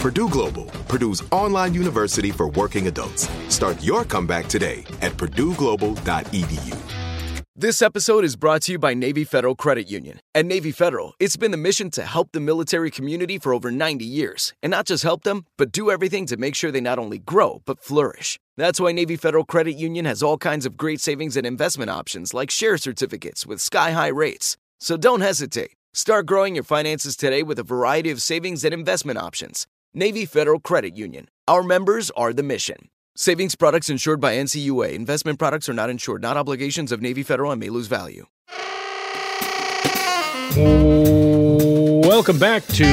Purdue Global, Purdue's online university for working adults. Start your comeback today at purdueglobal.edu. This episode is brought to you by Navy Federal Credit Union. At Navy Federal, it's been the mission to help the military community for over 90 years. And not just help them, but do everything to make sure they not only grow, but flourish. That's why Navy Federal Credit Union has all kinds of great savings and investment options like share certificates with sky high rates. So don't hesitate. Start growing your finances today with a variety of savings and investment options. Navy Federal Credit Union. Our members are the mission. Savings products insured by NCUA. Investment products are not insured, not obligations of Navy Federal and may lose value. Welcome back to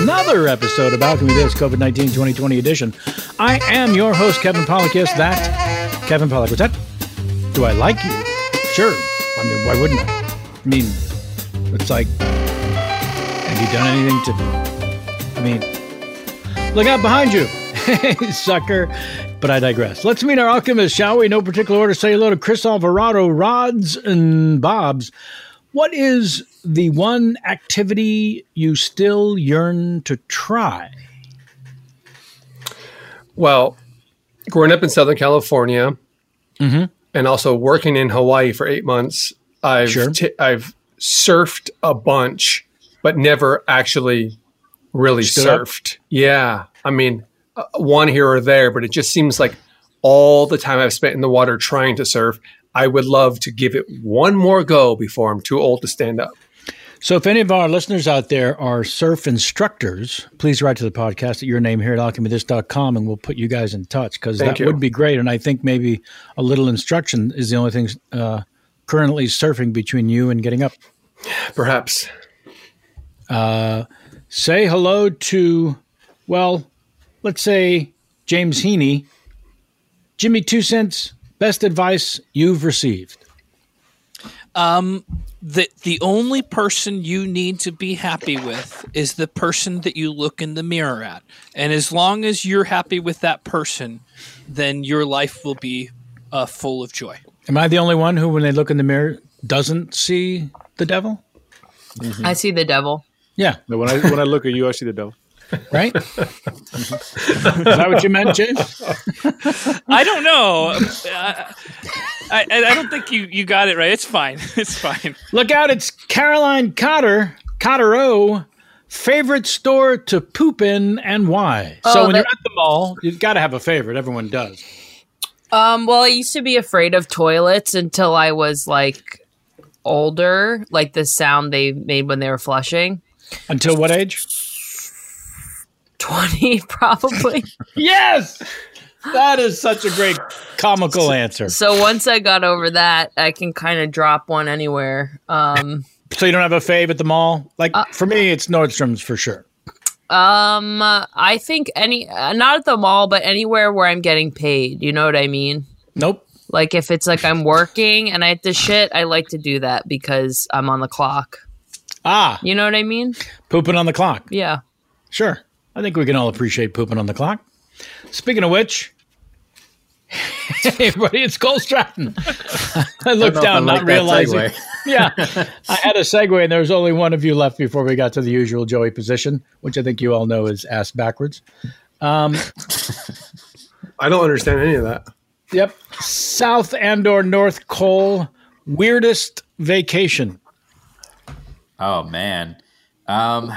another episode of Alchemy This COVID 19 2020 edition. I am your host, Kevin Pollak. Yes, that Kevin Pollak. That? Do I like you? Sure. I mean, why wouldn't I? I mean, it's like, have you done anything to. I mean, look out behind you. Hey, sucker. But I digress. Let's meet our alchemists, shall we? No particular order. Say hello to Chris Alvarado, Rods and Bobs. What is the one activity you still yearn to try? Well, growing up in Southern California Mhm. and also working in Hawaii for eight months, I've Sure. t- I've surfed a bunch, but never actually really Stood up? surfed. Yeah, I mean, uh, one here or there, but it just seems like all the time I've spent in the water trying to surf, I would love to give it one more go before I'm too old to stand up. So, if any of our listeners out there are surf instructors, please write to the podcast at your name here at alchemythis.com and we'll put you guys in touch because that you. would be great. And I think maybe a little instruction is the only thing uh, currently surfing between you and getting up. Perhaps. Uh, say hello to, well, let's say James Heaney. Jimmy, two cents, best advice you've received. Um, the the only person you need to be happy with is the person that you look in the mirror at, and as long as you're happy with that person, then your life will be uh, full of joy. Am I the only one who, when they look in the mirror, doesn't see the devil? I see the devil. Yeah. No, when I when I look at you, I see the devil. right? Is that what you meant, James? I don't know. I, I, I don't think you, you got it right. It's fine. It's fine. Look out! It's Caroline Cotter, Cotterow. Favorite store to poop in and why? so Oh, when that- you're at the mall, you've got to have a favorite. Everyone does. Um, well, I used to be afraid of toilets until I was like older, like the sound they made when they were flushing. Until what age? 20, probably. yes! That is such a great comical answer. so once I got over that, I can kind of drop one anywhere. Um, So you don't have a fave at the mall? Like Uh, for me, it's Nordstrom's for sure. um, I think any, uh, not at the mall, but anywhere where I'm getting paid. You know what I mean? Nope. Like if it's like I'm working and I have to shit, I like to do that because I'm on the clock. Ah, You know what I mean? pooping on the clock. Yeah. Sure. I think we can all appreciate pooping on the clock. Speaking of which, hey everybody, it's Cole Stratton. I looked know if down, I not like that realizing. yeah, I had a segue, and there was only one of you left before we got to the usual Joey position, which I think you all know is ass backwards. Um, I don't understand any of that. yep. South and or North Cole, weirdest vacation. Oh man. Um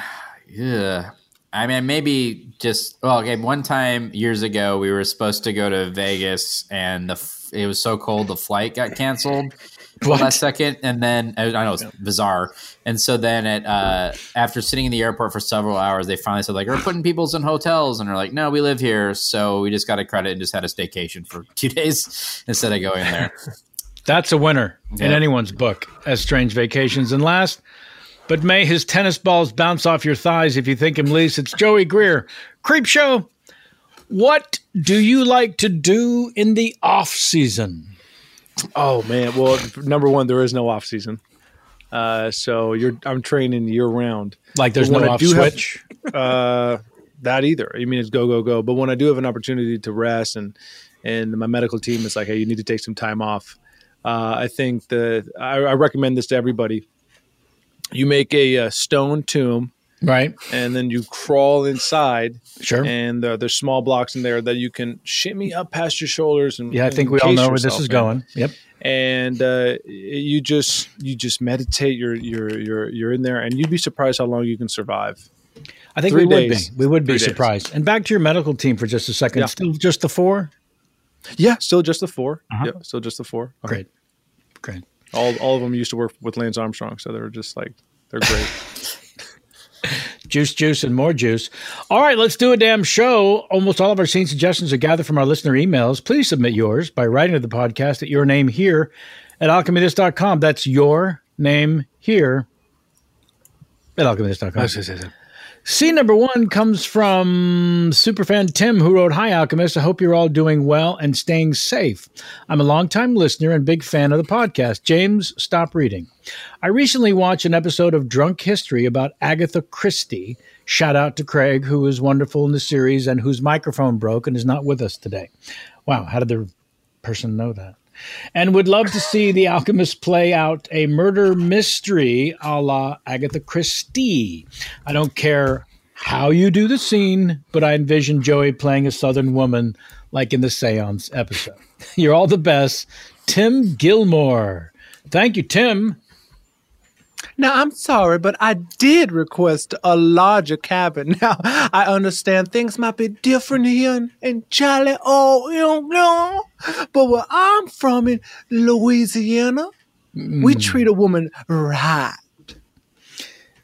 yeah. I mean maybe just well, okay, one time years ago we were supposed to go to Vegas and the it was so cold the flight got canceled What? last second and then I know it's bizarre. And so then at uh after sitting in the airport for several hours they finally said like we're putting people's in hotels and they're like no, we live here, so we just got a credit and just had a staycation for 2 days instead of going there. That's a winner in anyone's book as strange vacations. And last, but may his tennis balls bounce off your thighs if you think him least. It's Joey Greer. Creep Show. What do you like to do in the off season? Oh man, well, number one, there is no off season, uh, so you're I'm training year round. Like there's no I off do have- switch. uh, that either. I mean, it's go go go. But when I do have an opportunity to rest, and and my medical team is like, hey, you need to take some time off. Uh, I think the I, I recommend this to everybody. You make a, uh stone tomb, right? And then you crawl inside. Sure. And uh, there's small blocks in there that you can shimmy up past your shoulders. And Yeah, I think we all know where this is in going. Yep. and uh, you just you just meditate. You're you're you're you're in there, and you'd be surprised how long you can survive. I think Three we would be. We would be Three days. surprised. And back to your medical team for just a second. Yeah. Still just the four? Yeah, still just the 4 Uh-huh. Yeah, still just the four. Uh-huh. Great. Great. All all of them used to work with Lance Armstrong, so they were just like they're great. Juice, juice, and more juice. All right, let's do a damn show. Almost all of our scene suggestions are gathered from our listener emails. Please submit yours by writing to the podcast at your name here at alchemythis.com. That's your name here at alchemythis.com. Scene number one comes from superfan Tim, who wrote, Hi, Alchemist. I hope you're all doing well and staying safe. I'm a longtime listener and big fan of the podcast. James, stop reading. I recently watched an episode of Drunk History about Agatha Christie. Shout out to Craig, who is wonderful in the series and whose microphone broke and is not with us today. Wow, how did the person know that? And would love to see the Alchemist play out a murder mystery a la Agatha Christie. I don't care how you do the scene, but I envision Joey playing a Southern woman like in the seance episode. You're all the best. Tim Gilmore. Thank you, Tim. Now, I'm sorry, but I did request a larger cabin. Now, I understand things might be different here in, in Charlie, oh, you know, but where I'm from in Louisiana, we Mm. treat a woman right.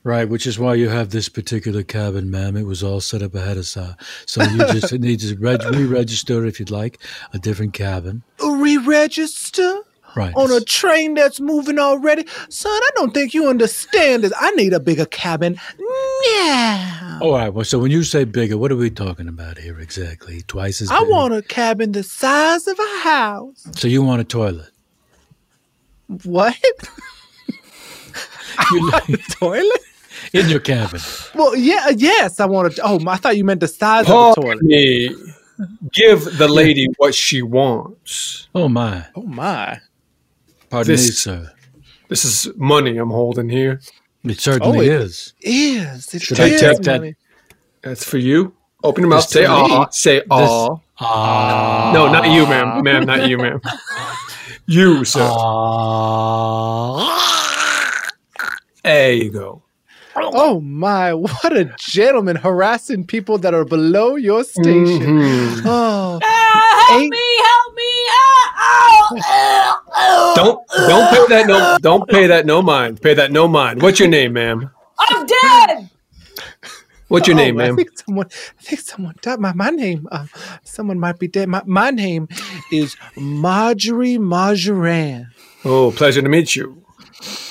Right, which is why you have this particular cabin, ma'am. It was all set up ahead of time. So you just need to reg- re-register if you'd like a different cabin. Re-register? Right. On a train that's moving already? Son, I don't think you understand this. I need a bigger cabin now. All right. Well, so when you say bigger, what are we talking about here exactly? Twice as I big? want a cabin the size of a house. So you want a toilet? What? You like toilet? in your cabin? Well, yeah, yes, I want to. Oh, I thought you meant the size Pardon of the toilet. me. Give the lady what she wants. Oh my! Oh my! Pardon me, This- sir. This is money I'm holding here. It certainly Oh, it is. Is it Should I is take that? money. That's for you. Open your mouth. This Say to me? aw. Say aw. Ah. No, not you, ma'am. Ma'am, not you, ma'am. You, sir. There you go. Oh my, what a gentleman harassing people that are below your station. Mhm. Oh, help Ain't- me, help me. Ah, ow, ow, Don't don't pay that no don't pay that no mind. Pay that no mind. What's your name, ma'am? I'm dead. What's your oh, name, I ma'am? think someone, I think someone died. My, my name, uh, someone might be dead. My, my name is Marjorie Marjoran. Oh, pleasure to meet you.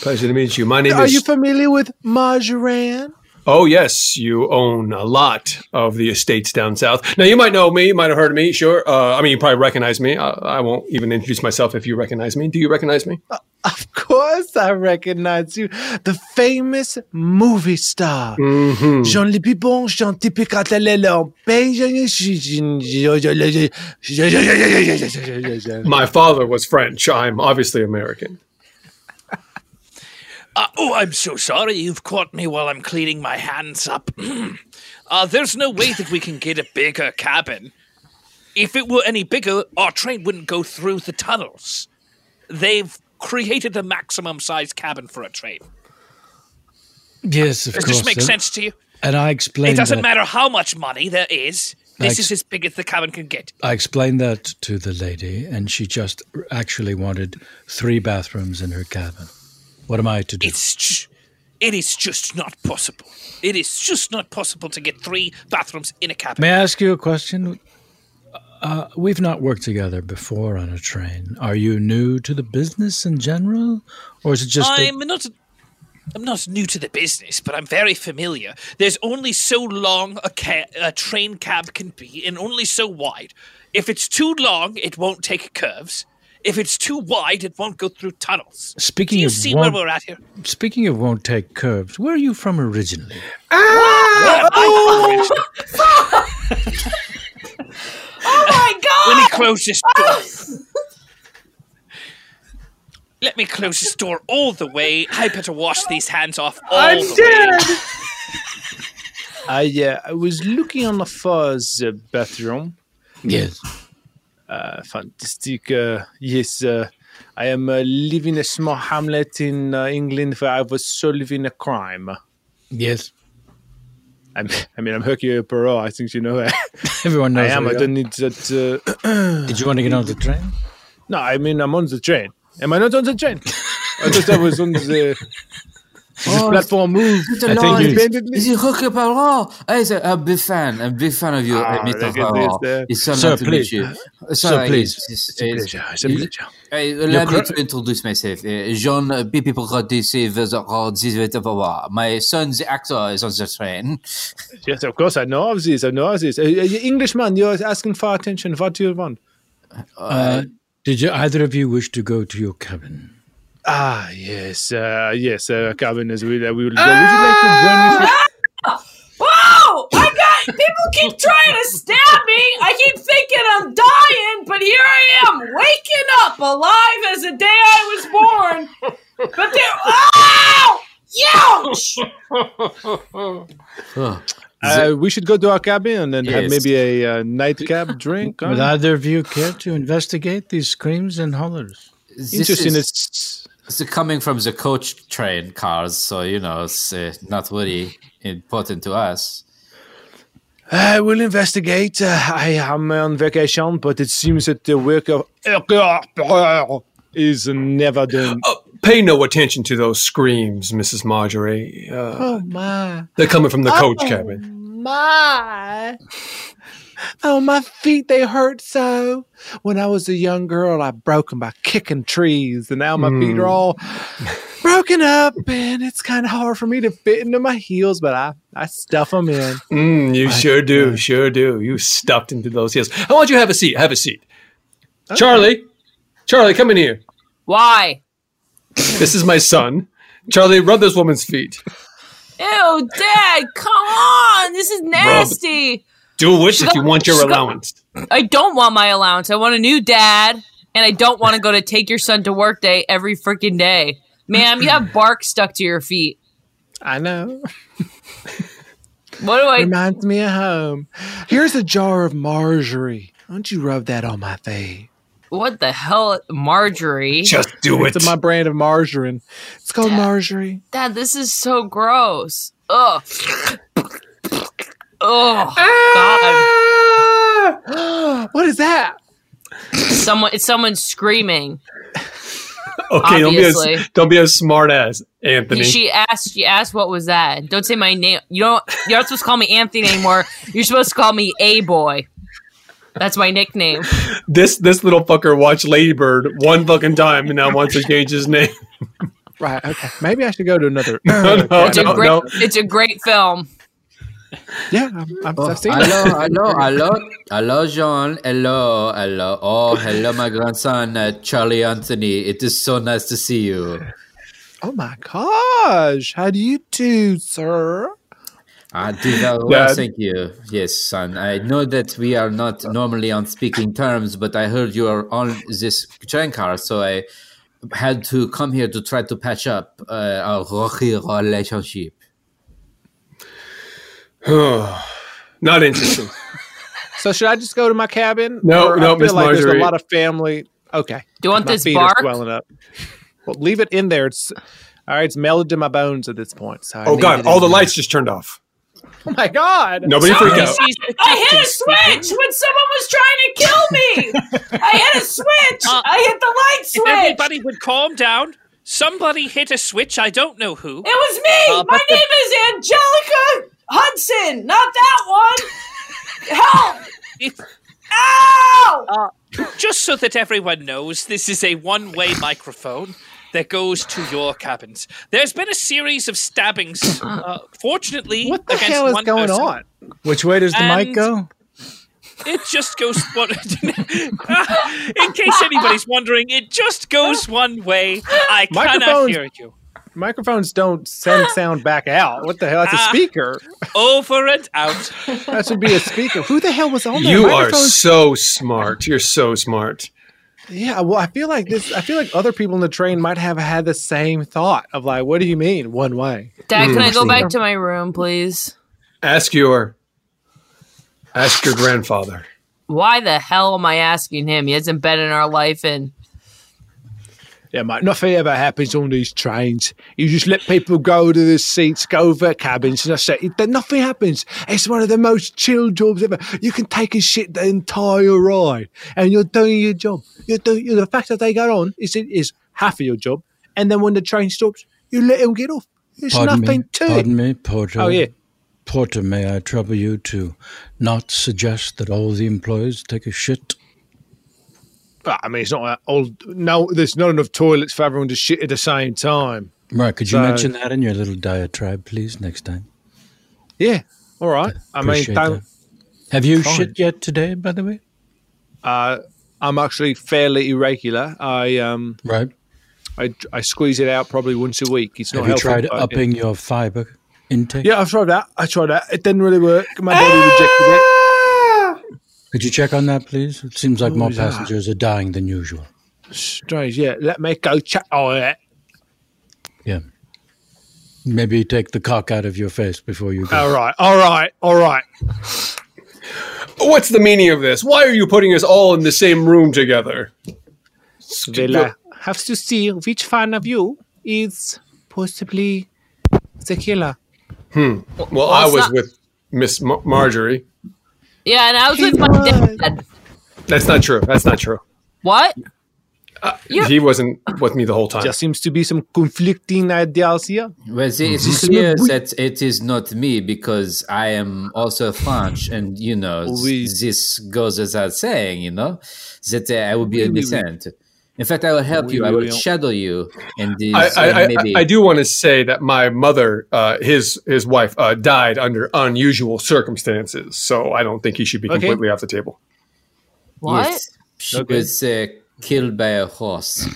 Pleasure to meet you. My name Are is you familiar with Marjoran? Oh yes, you own a lot of the estates down south. Now you might know me, you might have heard of me. Sure. Uh, I mean, you probably recognize me. Uh, I won't even introduce myself if you recognize me. Do you recognize me? Of course, I recognize you. The famous movie star. Mhm. Jean Le Jean My father was French. I'm obviously American. Uh, oh, I'm so sorry. You've caught me while I'm cleaning my hands up. uh, there's no way that we can get a bigger cabin. If it were any bigger, our train wouldn't go through the tunnels. They've created the maximum size cabin for a train. Yes, of Does course. this make and- sense to you? And I explained it doesn't that, matter how much money there is. This is as big as the cabin can get. I explained that to the lady, and she just actually wanted three bathrooms in her cabin. What am I to do? It's it is just not possible. It is just not possible to get three bathrooms in a cabin. May I ask you a question? Uh, we've not worked together before on a train. Are you new to the business in general, or is it just? a- I'm not. I'm not new to the business, but I'm very familiar. There's only so long a, ca- a train cab can be, and only so wide. If it's too long, it won't take curves. If it's too wide, it won't go through tunnels. speaking Do you of see where we're at here? speaking of won't take curves, where are you from originally? Where am I Oh my god! Let me close this door. Let me close this door all the way. I better wash these hands off all I'm the dead. way. I, uh, I was looking on the first uh, bathroom. Yes. Uh, fantastic. Uh, yes, uh, I am uh, living a small hamlet in uh, England where I was solving a crime. Yes. I'm, I mean, I'm Hercule Poirot. I think you know that. Everyone knows. I am. I don't need that. Uh, Did you want to get on the train? no, I mean, I'm on the train. Am I not on the train? I thought I was on the. This Oh, platform move. Mr. I think Lawrence, you- independently. Is it Hooker Poirot? I'm a, a big fan. I'm a big fan of you, Ah, uh, Mr. look at this Poirot. there. It's so Sir, nice to meet you. Uh, Sir, sorry, please. It's, it's, It's a pleasure. It's a pleasure. Uh, allow me to introduce myself. Uh, Jean uh, People Poirot. My son's actor is on the train. Yes, of course. I know of this. I know of this. Uh, you Englishman, you're asking for attention. What do you want? Uh, did you either of you wish to go to your cabin? Ah, yes, uh, yes. Uh, cabin is we, uh, we will go. Would you like to join me? Whoa! I got people keep trying to stab me. I keep thinking I'm dying, but here I am, waking up alive as the day I was born. But there, ow! Ouch! Uh, we should go to our cabin and then have maybe a uh, nightcap drink. Would either of you care to investigate these screams and hollers? This Interesting. is- It's, It's coming from the coach train cars, so you know it's uh, not really important to us. I will investigate. Uh, I am on vacation, but it seems that the work of is never done. Oh, pay no attention to those screams, Mrs. Marjorie. Uh, Oh my! they're coming from the coach Oh. cabin. My! Oh, my feet, they hurt so. When I was a young girl, I broke them by kicking trees, and now my feet are all broken up, and it's kind of hard for me to fit into my heels, but I, I stuff them in. Mm, you My sure do, God. sure do. You stuffed into those heels. I want you to have a seat. Have a seat. Charlie, Charlie, come in here. Why? This is my son. Charlie, rub this woman's feet. Ew, Dad, come on! This is nasty. Do it if you want your Scott- allowance. I don't want my allowance. I want a new dad, and I don't want to go to take your son to work day every freaking day. Ma'am, you have bark stuck to your feet. I know. What do I? Reminds me of home. Here's a jar of Marjorie. Why don't you rub that on my face? What the hell, Marjorie? Just do it. It's my brand of margarine. It's called Marjorie. Dad, this is so gross. Ugh. Oh God! Ah! what is that? Someone, it's someone screaming. Okay, don't be, Obviously. a, don't be a smart ass, Anthony. She asked. She asked, "What was that?" Don't say my name. You don't. You're not supposed to call me Anthony anymore. You're supposed to call me A Boy. That's my nickname. this this little fucker watched Ladybird one fucking time and now wants to change his name. Right. Okay. Maybe I should go to another. No, no, It's a great. no. It's a great film. Yeah, I'm, I'm, Oh, I've seen hello, it. hello, hello, hello, Jean. Hello, hello. Oh, hello, my grandson, uh, Charlie Anthony. It is so nice to see you. Oh my gosh! How do you do, sir? I do very well, Dad. thank you. Yes, son. I know that we are not normally on speaking terms, but I heard you are on this train car, so I had to come here to try to patch up uh, our rocky relationship. Not interesting. So should I just go to my cabin? No, Or no, I feel Miss like there's a lot of family. Okay. Do you want my this feet bark? Are swelling up. Well, leave it in there. It's all right. It's melted to my bones at this point. So I Oh god, all the there. lights just turned off. Oh my god! Nobody freak out. I hit a switch when someone was trying to kill me. I hit a switch. Uh, I hit the light If switch. everybody would calm down, somebody hit a switch. I don't know who. It was me. Uh, My but the- name is Angelica Hudson, not that one. Help! Ow! uh, just so that everyone knows, this is a one-way microphone that goes to your cabins. There's been a series of stabbings. Uh, fortunately, What the against hell is going person. on? Which way does the mic go? It just goes one. In case anybody's wondering, it just goes one way. I cannot Microphones- hear you. Microphones don't send sound back out. What the hell? That's a Ah. speaker. Over and out. That should be a speaker. Who the hell was on that? You are so smart. You're so smart. Yeah, well, I feel like this. I feel like other people in the train might have had the same thought of like, "What do you mean one way?" Dad, can I go back to my room, please? Ask your ask your grandfather. Why the hell am I asking him? He hasn't been in our life in. Yeah, mate. Nothing ever happens on these trains. You just let people go to the seats, go to their cabins, and I. It- Nothing happens. It's one of the most chill jobs ever. You can take a shit the entire ride, and you're doing your job. You're doing the fact that they go on is is half of your job, and then when the train stops, you let them get off. There's Pardon nothing me, to pardon it. me, Porter. Oh yeah. Porter, may I trouble you to not suggest that all the employees take a shit? But, I mean, it's not all. No, there's not enough toilets for everyone to shit at the same time. Right, could you So- mention that in your little diatribe, please, next time? Yeah. All right. I mean, don't. that. Have you Fine. shit yet today, by the way? Uh, I'm actually fairly irregular. I um, Right. I, I squeeze it out probably once a week. It's not Have you healthy, tried upping your fiber intake? Yeah, I've tried that. I tried that. It didn't really work. My body rejected it. Could you check on that, please? It seems like Who more is that? passengers are dying than usual. Strange. Yeah, let me go check on it. Yeah. Maybe take the cock out of your face before you go. All right. All right. All right. What's the meaning of this? Why are you putting us all in the same room together? We'll uh, have to see which fan of you is possibly the killer. Hmm. Well, I was not- with Miss Mar- Marjorie. Yeah, and I was with my dad. That's not true. That's not true. What? You- He wasn't with me the whole time. There seems to be some conflicting ideas here. Well, see, it's clear that it is not me because I am also French, and you know Oui. this goes without saying. You know that uh, I will be Oui, oui, oui. Innocent. In fact, I will help Oui, you. I oui, will shadow you in this. I, I, uh, I. I do want to say that my mother, uh, his his wife, uh, died under unusual circumstances, so I don't think he should be Okay. completely off the table. What? Yes, she Okay. was uh, killed by a horse.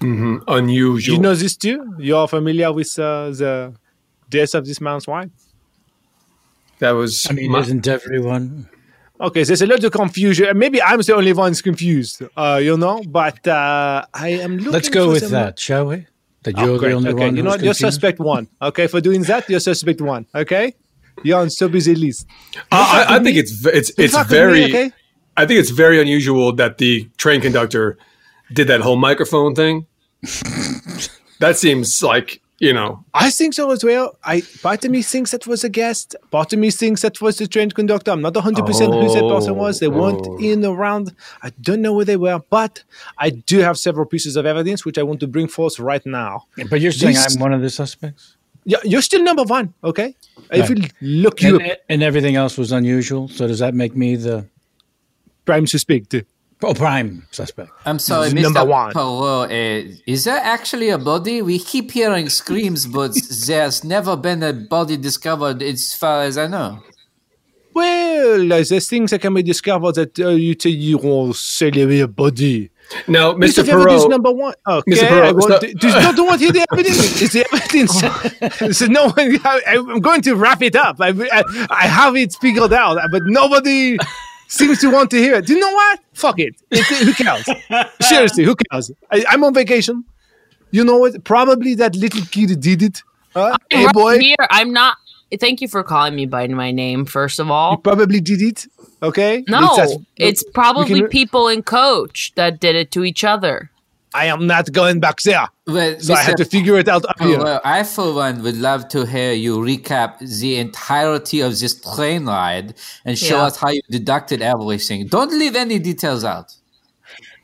hmm Unusual. you know this too? You are familiar with uh, the death of this man's wife? that was. I mean, my- isn't everyone? Okay, there's a lot of confusion. Maybe I'm the only one confused, uh, you know. But uh, I am looking. Let's go for with some- that, shall we? That Oh, you're great. the only okay, one you know what? You're suspect one. Okay, for doing that, you're suspect one. Okay. You're on so busy list. I, I, I think it's it's it's fuck with me, very. okay? I think it's very unusual that the train conductor did that whole microphone thing. that seems like you know. I think so as well. I part of me thinks that was a guest. Part of me thinks that was the train conductor. I'm not 100 percent who that person was. They weren't Oh. in around. I don't know where they were, but I do have several pieces of evidence which I want to bring forth right now. But you're saying This- I'm one of the suspects? Yeah, you're still number one. Okay, if Right. we look you And, up, and everything else was unusual. So does that make me the prime suspect? Oh, prime suspect. I'm sorry, Mr. is number one. Poirot. Uh, is there actually a body? We keep hearing screams, but there's never been a body discovered as far as I know. Well, uh, there's things that can be discovered that uh, you tell you won't sell away a body. Now, Piece Mr. of evidence Perot, number one. Okay, Mr. I Perot, want, so- do, do, don't, don't want to hear the evidence. Is the evidence? so no, I, I'm going to wrap it up. I, I, I have it figured out, but nobody seems to want to hear it. Do you know what? Fuck it. It- who cares? Seriously, who cares? I, I'm on vacation. You know what? Probably that little kid did it. Uh, hey, Right boy. here, I'm not. Thank you for calling me by my name. First of all, probably did it. Okay. no, That's- it's probably can- people in coach that did it to each other. I am not going back there. Well, So I had to figure it out up here. Well, I, for one, would love to hear you recap the entirety of this train ride and show Yeah. us how you deducted everything. Don't leave any details out.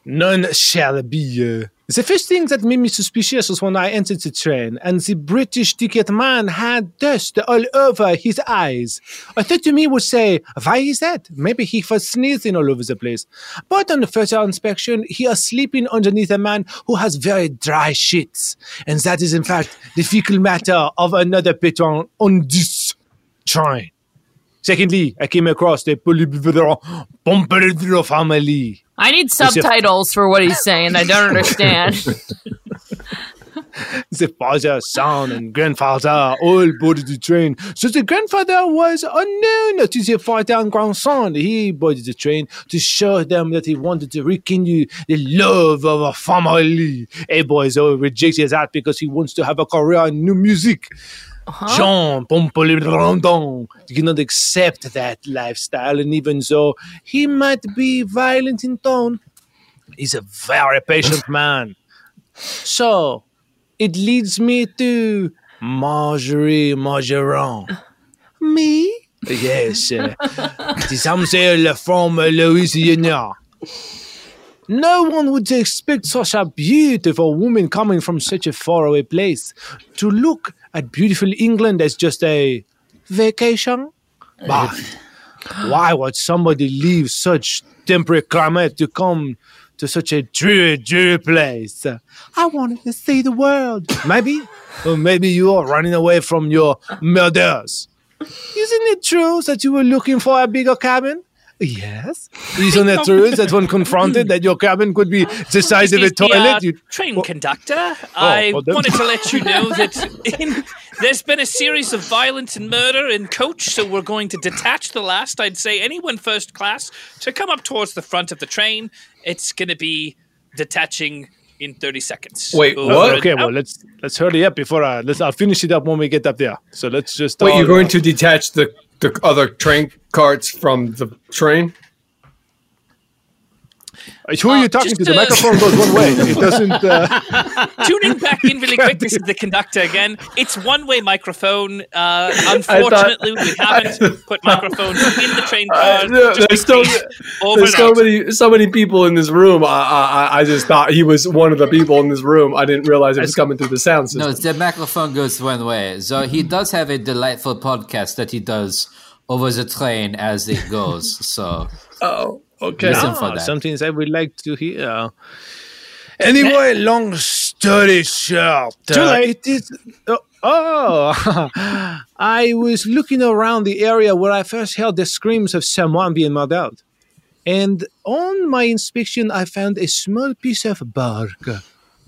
None shall be. Uh, the first thing that made me suspicious was when I entered the train and the British ticket man had dust all over his eyes. I thought to me would say, why is that? Maybe he was sneezing all over the place. But on the further inspection, he is sleeping underneath a man who has very dry shits. And that is in fact the fecal matter of another patron on this train. Secondly, I came across the Pompadour family. I need subtitles for what he's saying. I don't understand. the father, son, and grandfather all boarded the train. So the grandfather was unknown to the father and grandson. He boarded the train to show them that he wanted to rekindle the love of a family. A boys all rejected that because he wants to have a career in new music. Jean Pompolidondon did not accept that lifestyle, and even though he might be violent in tone, he's a very patient man. So, it leads me to Marjorie Margeron. Me? Yes. Uh, the Samsel from Louisiana. No one would expect such a beautiful woman coming from such a faraway place to look at beautiful England as just a vacation. But why would somebody leave such temperate climate to come to such a dreary, dreary place? I wanted to see the world. Maybe, or maybe you are running away from your murders. Isn't it true that you were looking for a bigger cabin? Yes. Isn't it true that when confronted that your cabin could be the size of a Excuse me, toilet? uh, you train conductor, I well, wanted to let you know that in, there's been a series of violence and murder in coach, so we're going to detach the last. I'd say anyone first class to come up towards the front of the train. It's going to be detaching in 30 seconds. Wait, Over what? Okay, well let's let's hurry up before I let's I'll finish it up when we get up there. So let's just wait, you're going to detach the the other train carts from the train? Who are you talking to? The uh, microphone goes one way. It doesn't. Uh, Tuning back in really quick, this is the conductor again. It's one way microphone. Uh, thought- unfortunately, we haven't put microphones in the train Uh, cars. no, just there's so, there's so many so many people in this room. I, I I- I just thought he was one of the people in this room. I didn't realize it was coming through the sound system. No, the microphone goes one way. So he does have a delightful podcast that he does over the train as it goes. So oh, okay. Listen for ah, that. some things I would like to hear. Anyway, long story short, Too uh, late. it is. Oh, oh. I was looking around the area where I first heard the screams of someone being murdered, and on my inspection, I found a small piece of bark.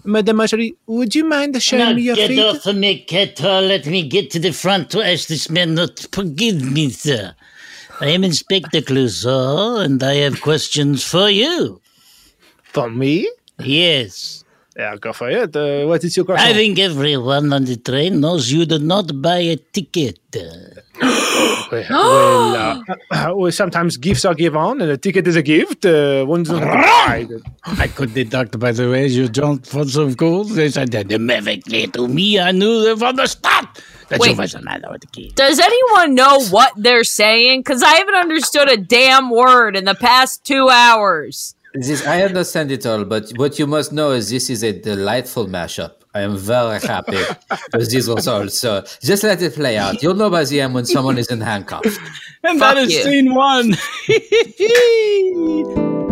Madame Marjorie, would you mind showing Now me your get feet? off of me, Ketor. Let me get to the front to ask this man not to forgive me, sir. I am Inspector Clouseau, and I have questions for you. For me? Yes. Yeah, go for it. Uh, what is your question? I think everyone on the train knows you did not buy a ticket. well, uh, uh, well, sometimes gifts are given, and a ticket is a gift. Uh, one doesn't buy. I could deduct by the way you jumped for some gold. They said that clear to me. I knew from the start that Wait. was a matter with the key. Does anyone know what they're saying? Because I haven't understood a damn word in the past two hours. This, I understand it all, but what you must know is this is a delightful mashup. I am very happy with these results. So just let it play out. You'll know by the end when someone is in handcuffs. And Fuck that is you. scene one.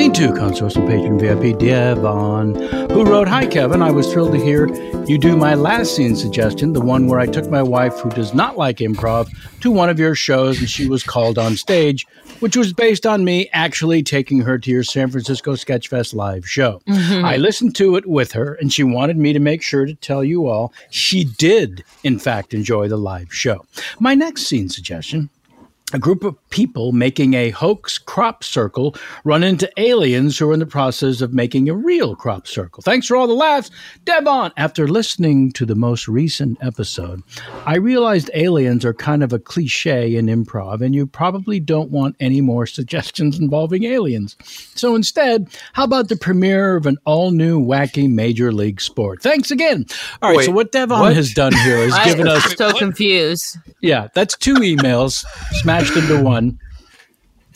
Scene two, consort and patron VIP Devon, who wrote, Hi Kevin, I was thrilled to hear you do my last scene suggestion, the one where I took my wife, who does not like improv, to one of your shows and she was called on stage, which was based on me actually taking her to your San Francisco Sketchfest live show. Mhm. I listened to it with her and she wanted me to make sure to tell you all she did, in fact, enjoy the live show. My next scene suggestion a group of people making a hoax crop circle run into aliens who are in the process of making a real crop circle. Thanks for all the laughs. Devon, after listening to the most recent episode, I realized aliens are kind of a cliche in improv, and you probably don't want any more suggestions involving aliens. So instead, how about the premiere of an all new wacky major league sport? Thanks again. All right, so what Devon what? has done here is given us. I'm us so confused. yeah, that's two emails into one.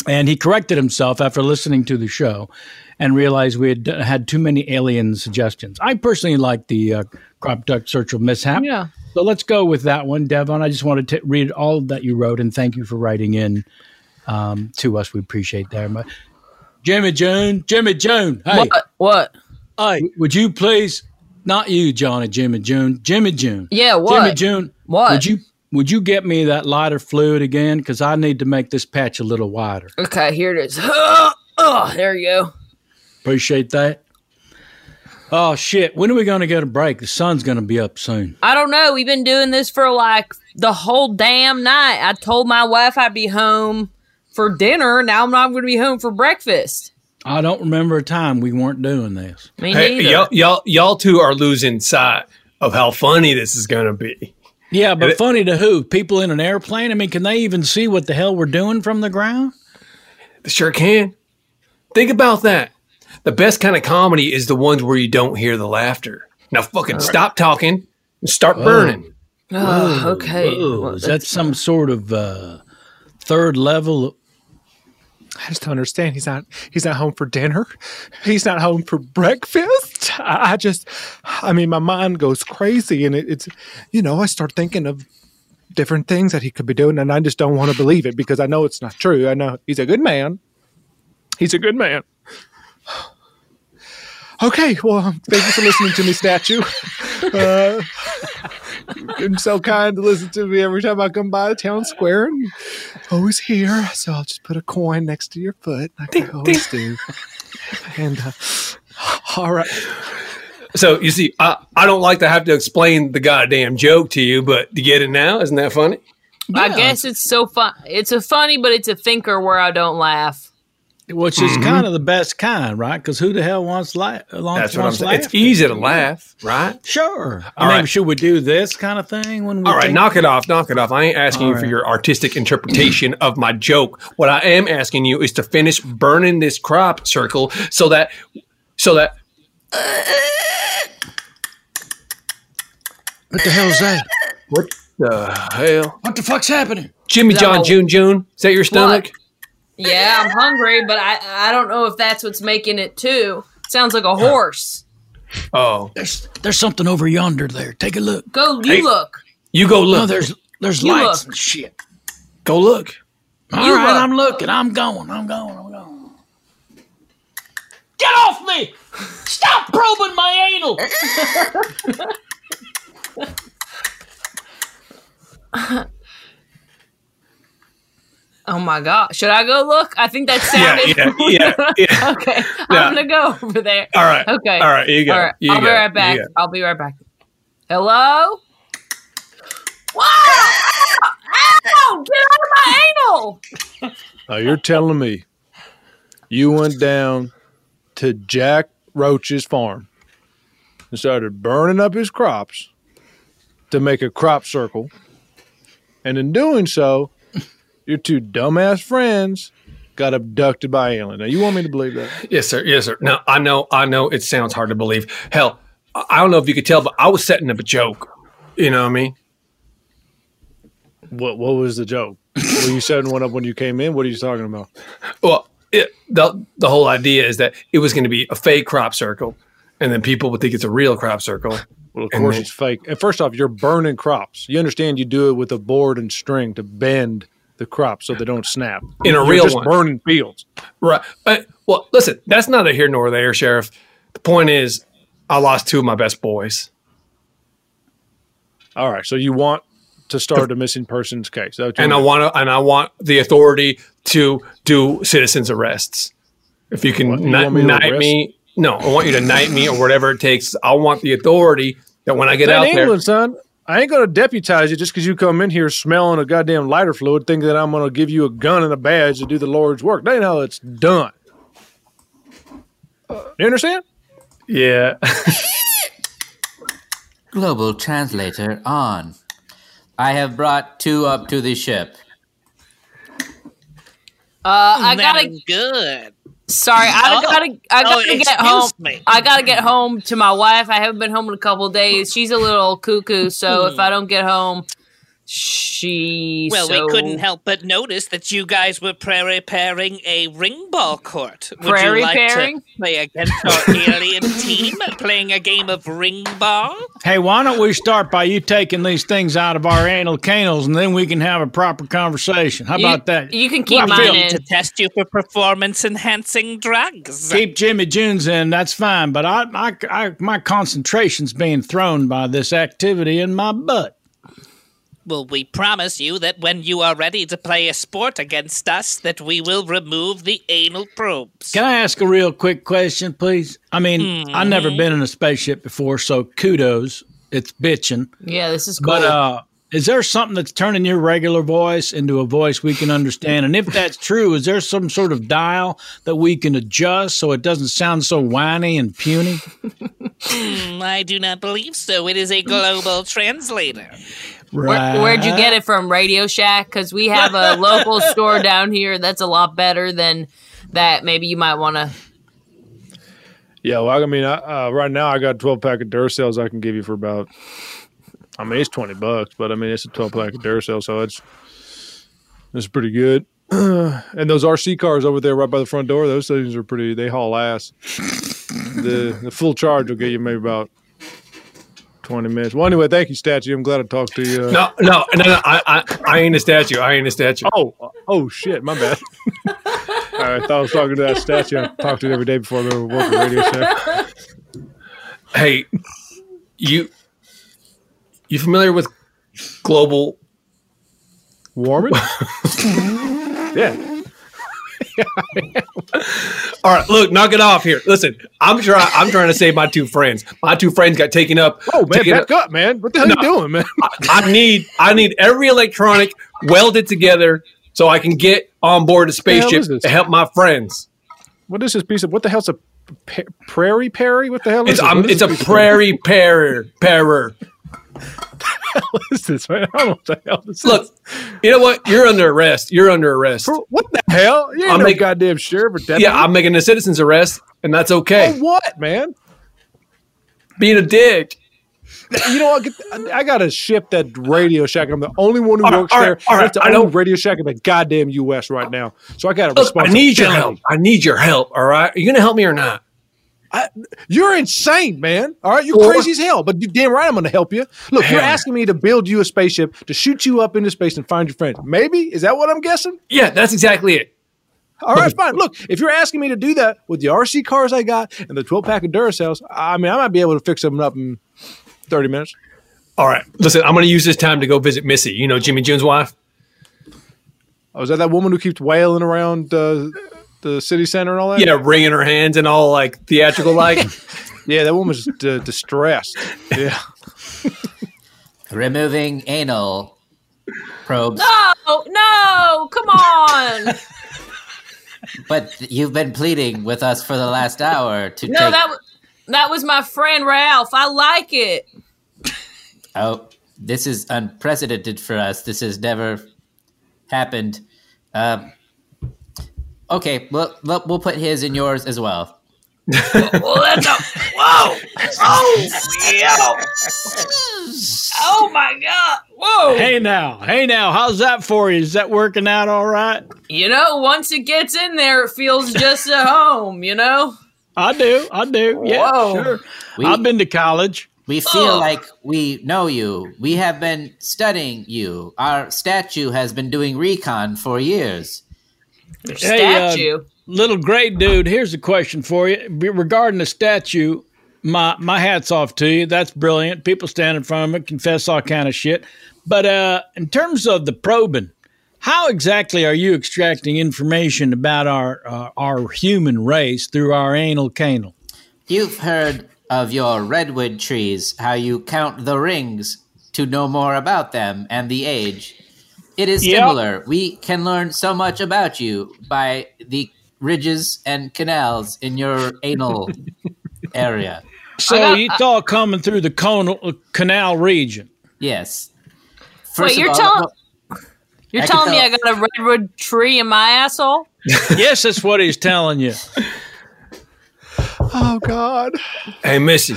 And he corrected himself after listening to the show and realized we had had too many alien suggestions. I personally like the uh, crop duck circle mishap. Yeah. So let's go with that one, Devon. I just wanted to read all that you wrote and thank you for writing in um, to us. We appreciate that. But Jimmy Joan, Jimmy Joan, hey. What? What? Hey, would you please, not you, Johnny, Jimmy June, Jimmy June. Yeah, what? Jimmy June. What? Would you would you get me that lighter fluid again? Because I need to make this patch a little wider. Okay, here it is. oh, there you go. Appreciate that. Oh shit! When are we going to get a break? The sun's going to be up soon. I don't know. We've been doing this for like the whole damn night. I told my wife I'd be home for dinner. Now I'm not going to be home for breakfast. I don't remember a time we weren't doing this. Me Hey, y'all, y'all, y'all two are losing sight of how funny this is going to be. Yeah, but It- funny to who? People in an airplane? I mean, can they even see what the hell we're doing from the ground? They sure can. Think about that. The best kind of comedy is the ones where you don't hear the laughter. Now, fucking stop talking and start burning. Oh, okay. Whoa, Well, is that some sort of uh, third level? I just don't understand. He's not. He's not home for dinner. He's not home for breakfast. I, I just. I mean, my mind goes crazy, and it, it's. You know, I start thinking of different things that he could be doing, and I just don't want to believe it because I know it's not true. I know he's a good man. He's a good man. Okay, well, thank you for listening to me, statue. Uh, been so kind to listen to me every time I come by the town square, and always here. So I'll just put a coin next to your foot, like I always do. And uh, all right, So, you see, I, I don't like to have to explain the goddamn joke to you, but to get it now? Isn't that funny? I guess it's so fun. It's a funny, but it's a thinker where I don't laugh. Which is mm-hmm. kind of the best kind, right? Because who the hell wants laugh? That's what I'm saying. It's easy to laugh, right? Sure. I All mean, right. should we do this kind of thing when we? All right, think- knock it off, knock it off. I ain't asking All you for your artistic interpretation of my joke. What I am asking you is to finish burning this crop circle so that, so that. What the hell is that? What the hell? What the fuck's happening? Jimmy. John June June, is that your stomach? Yeah, I'm hungry, but I I don't know if that's what's making it too. Sounds like a horse. Oh, there's there's something over yonder. There, take a look. Go, you Hey. look. You go look. No, there's there's You lights look. and shit. Go look. All You right, look. I'm looking. I'm going. I'm going. I'm going. Get off me! Stop probing my anal. Oh my god! Should I go look? I think that Yeah, sounded. yeah, yeah, yeah. okay, Yeah. I'm gonna go over there. All right. Okay. All right, you go. All right. You I'll be go. right back. I'll be right back. Hello. Wow! Ow! Get out of my anal! now you're telling me you went down to Jack Roach's farm and started burning up his crops to make a crop circle, and in doing so, your two dumbass friends got abducted by alien. Now you want me to believe that? Yes, sir. Yes, sir. Now I know. I know. It sounds hard to believe. Hell, I I don't know if you could tell, but I was setting up a joke. You know what I mean? What What was the joke? Were you setting one up when you came in? What are you talking about? Well, it, the the whole idea is that it was going to be a fake crop circle, and then people would think it's a real crop circle. Well, of course then- it's fake. And first off, you're burning crops. You understand you do it with a board and string to bend the crops so they don't snap. In a You're real just one. burning fields. Right. Uh, well, listen, that's neither here nor there, Sheriff. The point is, I lost two of my best boys. All right, so you want to start a missing persons case, Is that what you and I want to, and I want the authority to do citizens arrests. If you can What, you me knight me, no, I want you to knight me or whatever it takes. I want the authority that when I get It's out in there, son. I ain't gonna deputize you just because you come in here smelling a goddamn lighter fluid, thinking that I'm gonna give you a gun and a badge to do the Lord's work. That ain't how it's done. You understand? Yeah. Global translator on. I have brought two up to the ship. Uh, I That gotta. good. Sorry, I Oh. gotta. I Oh, gotta get home. me. I gotta get home to my wife. I haven't been home in a couple of days. She's a little cuckoo, so if I don't get home, she. Well, so- we couldn't help but notice that you guys were prairie pairing a ring ball court. Would Prairie you like pairing? to play against our alien team, playing a game of ring ball? Hey, why don't we start by you taking these things out of our anal canals and then we can have a proper conversation? How You- about that? You can We're ready to test you for performance-enhancing drugs. Keep Jimmy Junes in, that's fine. But I, I, I, my concentration's being thrown by this activity in my butt. Well, we promise you that when you are ready to play a sport against us, that we will remove the anal probes. Can I ask a real quick question, please? I mean, I've never Mm-hmm. been in a spaceship before, so kudos. It's bitching. Yeah, this is cool. But uh, is there something that's turning your regular voice into a voice we can understand? And if that's true, is there some sort of dial that we can adjust so it doesn't sound so whiny and puny? Hmm, I do not believe so. It is a global translator. Where, where'd you get it from? Radio Shack? Because we have a local store down here that's a lot better than that. Maybe you might want to. Yeah, well, I mean, I, uh, right now I got a 12 pack of Duracells I can give you for about, I mean, it's 20 bucks, but I mean, it's a 12 pack of Duracell, so it's, it's pretty good. and those RC cars over there right by the front door, those things are pretty, they haul ass. the, the full charge will get you maybe about 20 minutes. Well, anyway, thank you, Statue. I'm glad I talked to you. no, no, no, no. I, I, I ain't a statue. I ain't a statue. Oh, oh shit, my bad. I thought I was talking to that statue. I talked to it every day before I go to work Radio Shack. Hey, you, you familiar with global warming? yeah. All right, look, knock it off here. Listen, I'm trying. I'm trying to save my two friends. My two friends got taken up. Oh man, back up, man. What the hell No. you doing, man? I need I need every electronic welded together so I can get on board a spaceship to help my friends. What is this piece of what the hell's a prairie perry? What the hell is It's this? it's a this piece of- prairie pearer pearer. What is this, man? I don't know what the hell this Look, is. you know what? You're under arrest. You're under arrest. What the hell? You I'm no make- goddamn sheriff or deputy. Yeah, I'm making a citizen's arrest, and that's okay. What, man? Being a dick. You know what? I got to ship that Radio Shack. I'm the only one who All right, works all right, there. all right, That's the I know. Radio Shack in the goddamn U.S. right now. So I got a Look, I need your help. I need your help. All right, are you gonna help me or not? You're insane, man. All right, you're Or- crazy as hell. But you damn right, I'm going to help you. Look, you're asking me to build you a spaceship to shoot you up into space and find your friends. Maybe is that what I'm guessing? Yeah, that's exactly it. All right, fine. Look, if you're asking me to do that with the RC cars I got and the 12 pack of Duracells, I mean, I might be able to fix them up in 30 minutes. All right, listen, I'm gonna use this time to go visit Missy. You know Jimmy June's wife. Oh, is that that woman who keeps wailing around uh, the city center and all that? Yeah, wringing her hands and all like theatrical like. Yeah, that woman's d- distressed. Yeah. Removing anal probes. No, no, come on. But you've been pleading with us for the last hour to no, take. that was that was my friend Ralph. I like it. Oh, this is unprecedented for us. This has never happened. Um, okay, well, we'll we'll put his in yours as well. well, that's a whoa, oh, yeah. Oh my god, whoa. Hey now, hey now, how's that for you? Is that working out all right? You know, once it gets in there, it feels just at home. You know. I do, I do. Yeah, Whoa. sure. We- I've been to college. We feel Ugh. like we know you. We have been studying you. Our statue has been doing recon for years. Hey, uh, little gray dude, here's a question for you. Be- Regarding the statue, my my hat's off to you. That's brilliant. People stand in front of it, confess all kind of shit. But uh, in terms of the probing, how exactly are you extracting information about our uh, our human race through our anal canal? You've heard of your redwood trees, how you count the rings to know more about them and the age. It is Yep. similar. We can learn so much about you by the ridges and canals in your anal area. So it's all coming through the conal, uh, canal region. Yes. Wait, you're telling you're I telling me tell- I got a redwood tree in my asshole? yes, that's what he's telling you. Oh God. Hey, Missy.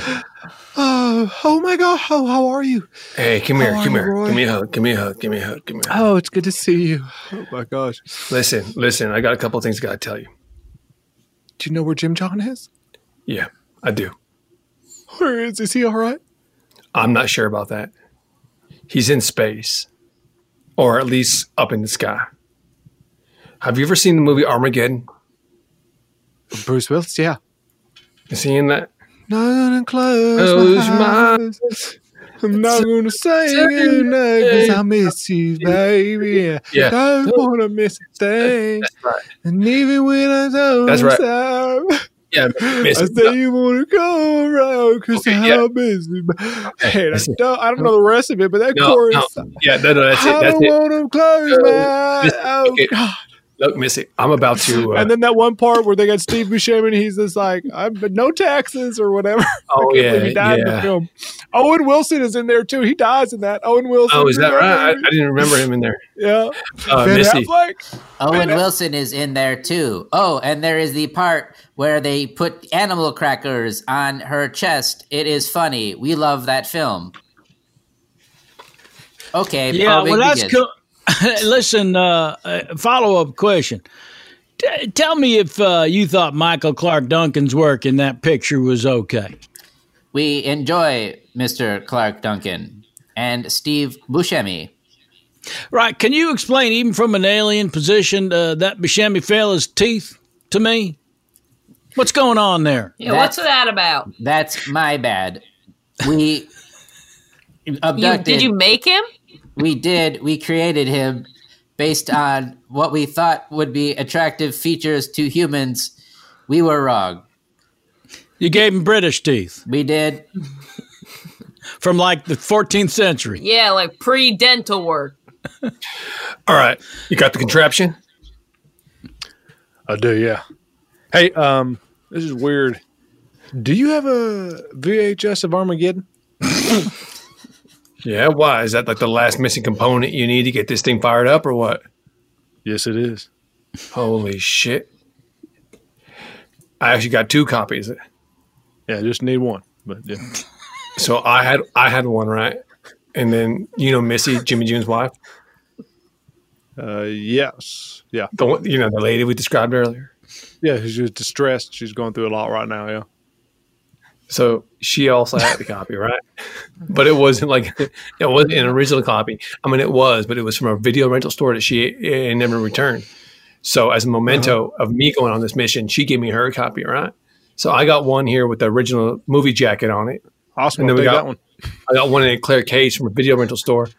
Oh, oh my God. How how are you? Hey, come here, How come here. Give me a hug. Give me a hug. Give me a hug. Give me a hug. Oh, it's good to see you. Oh my gosh. Listen, listen. I got a couple things I got to tell you. Do you know where Jim John is? Yeah, I do. Where is? Is he all right? I'm not sure about that. He's in space, or at least up in the sky. Have you ever seen the movie Armageddon? Bruce Willis, yeah. You seen that? None close, Close my my eyes. I'm not gonna say goodnight because I miss you, baby. Yeah. Don't wanna miss a thing. Right. And even when I don't That's right. stop, Yeah, I say you wanna go around because Okay, I'm yeah. busy. Hey, I don't, I don't know the rest of it, but that No, chorus. no. Yeah, no, no, that's it. That's don't it. want to close my eyes. Oh, okay. God. Look, Missy, I'm about to. Uh, and then that one part where they got Steve Buscemi and he's just like, "I'm but no taxes or whatever." Oh, yeah, he died in yeah. the film. Owen Wilson is in there too. He dies in that. Owen Wilson. oh, is that right? I, I didn't remember him in there. Yeah. Uh, Missy. Affleck. Owen Wilson is in there too. Oh, and there is the part where they put animal crackers on her chest. It is funny. We love that film. Okay. Yeah, well, that's begins. cool. Listen, uh, uh, follow up question. T- tell me if uh, you thought Michael Clarke Duncan's work in that picture was okay. We enjoy Mr. Clarke Duncan and Steve Buscemi. Right? Can you explain, even from an alien position, uh, that Buscemi fella's teeth to me? What's going on there? Yeah, what's that about? That's my bad. We You, abducted. did you make him? We did. We created him based on what we thought would be attractive features to humans. We were wrong. You gave him British teeth. We did. From like the 14th century. Yeah, like pre-dental work. All right, you got the contraption. I do. Yeah. Hey, um, this is weird. Do you have a VHS of Armageddon? Yeah, why? Is that like the last missing component you need to get this thing fired up, or what? Yes, it is. Holy shit! I actually got two copies. Yeah, I just need one. But yeah. So I had I had one right, and then you know Missy, Jimmy June's wife, Uh, yes. Yeah. the one, you know the lady we described earlier. Yeah, she's distressed. She's going through a lot right now. Yeah. So she also had the copy, right? But it wasn't like it wasn't an original copy. I mean, it was, but it was from a video rental store that she eh, never returned. So as a memento of me going on this mission, she gave me her copy, right? So I got one here with the original movie jacket on it. Awesome. And then we got one. I got one in a clear case from a video rental store.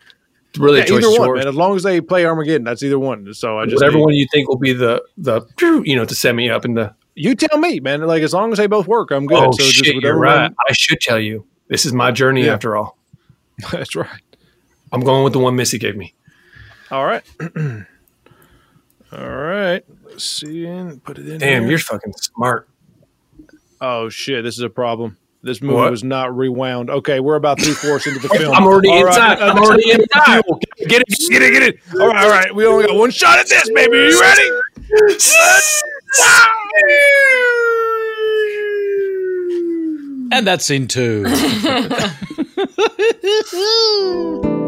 It's really Yeah, a choice either one, man. As long as they play Armageddon, that's either one. So I just Whatever need- one you think will be the the you know to set me up in the. You tell me, man. Like as long as they both work, I'm good. Oh so just shit, you're right. I should tell you. This is my journey Yeah. after all. That's right. I'm going with the one Missy gave me. All right. All right. Let's see and put it in. Damn, here. you're fucking smart. Oh shit, this is a problem. This movie What? was not rewound. Okay, we're about three fourths into the film. I'm already All right. inside. I'm already inside. Get it, get it, get it. All right, all right. We only got one shot at this, baby. Are you ready? And that's in two.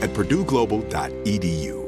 at purdueglobal.edu.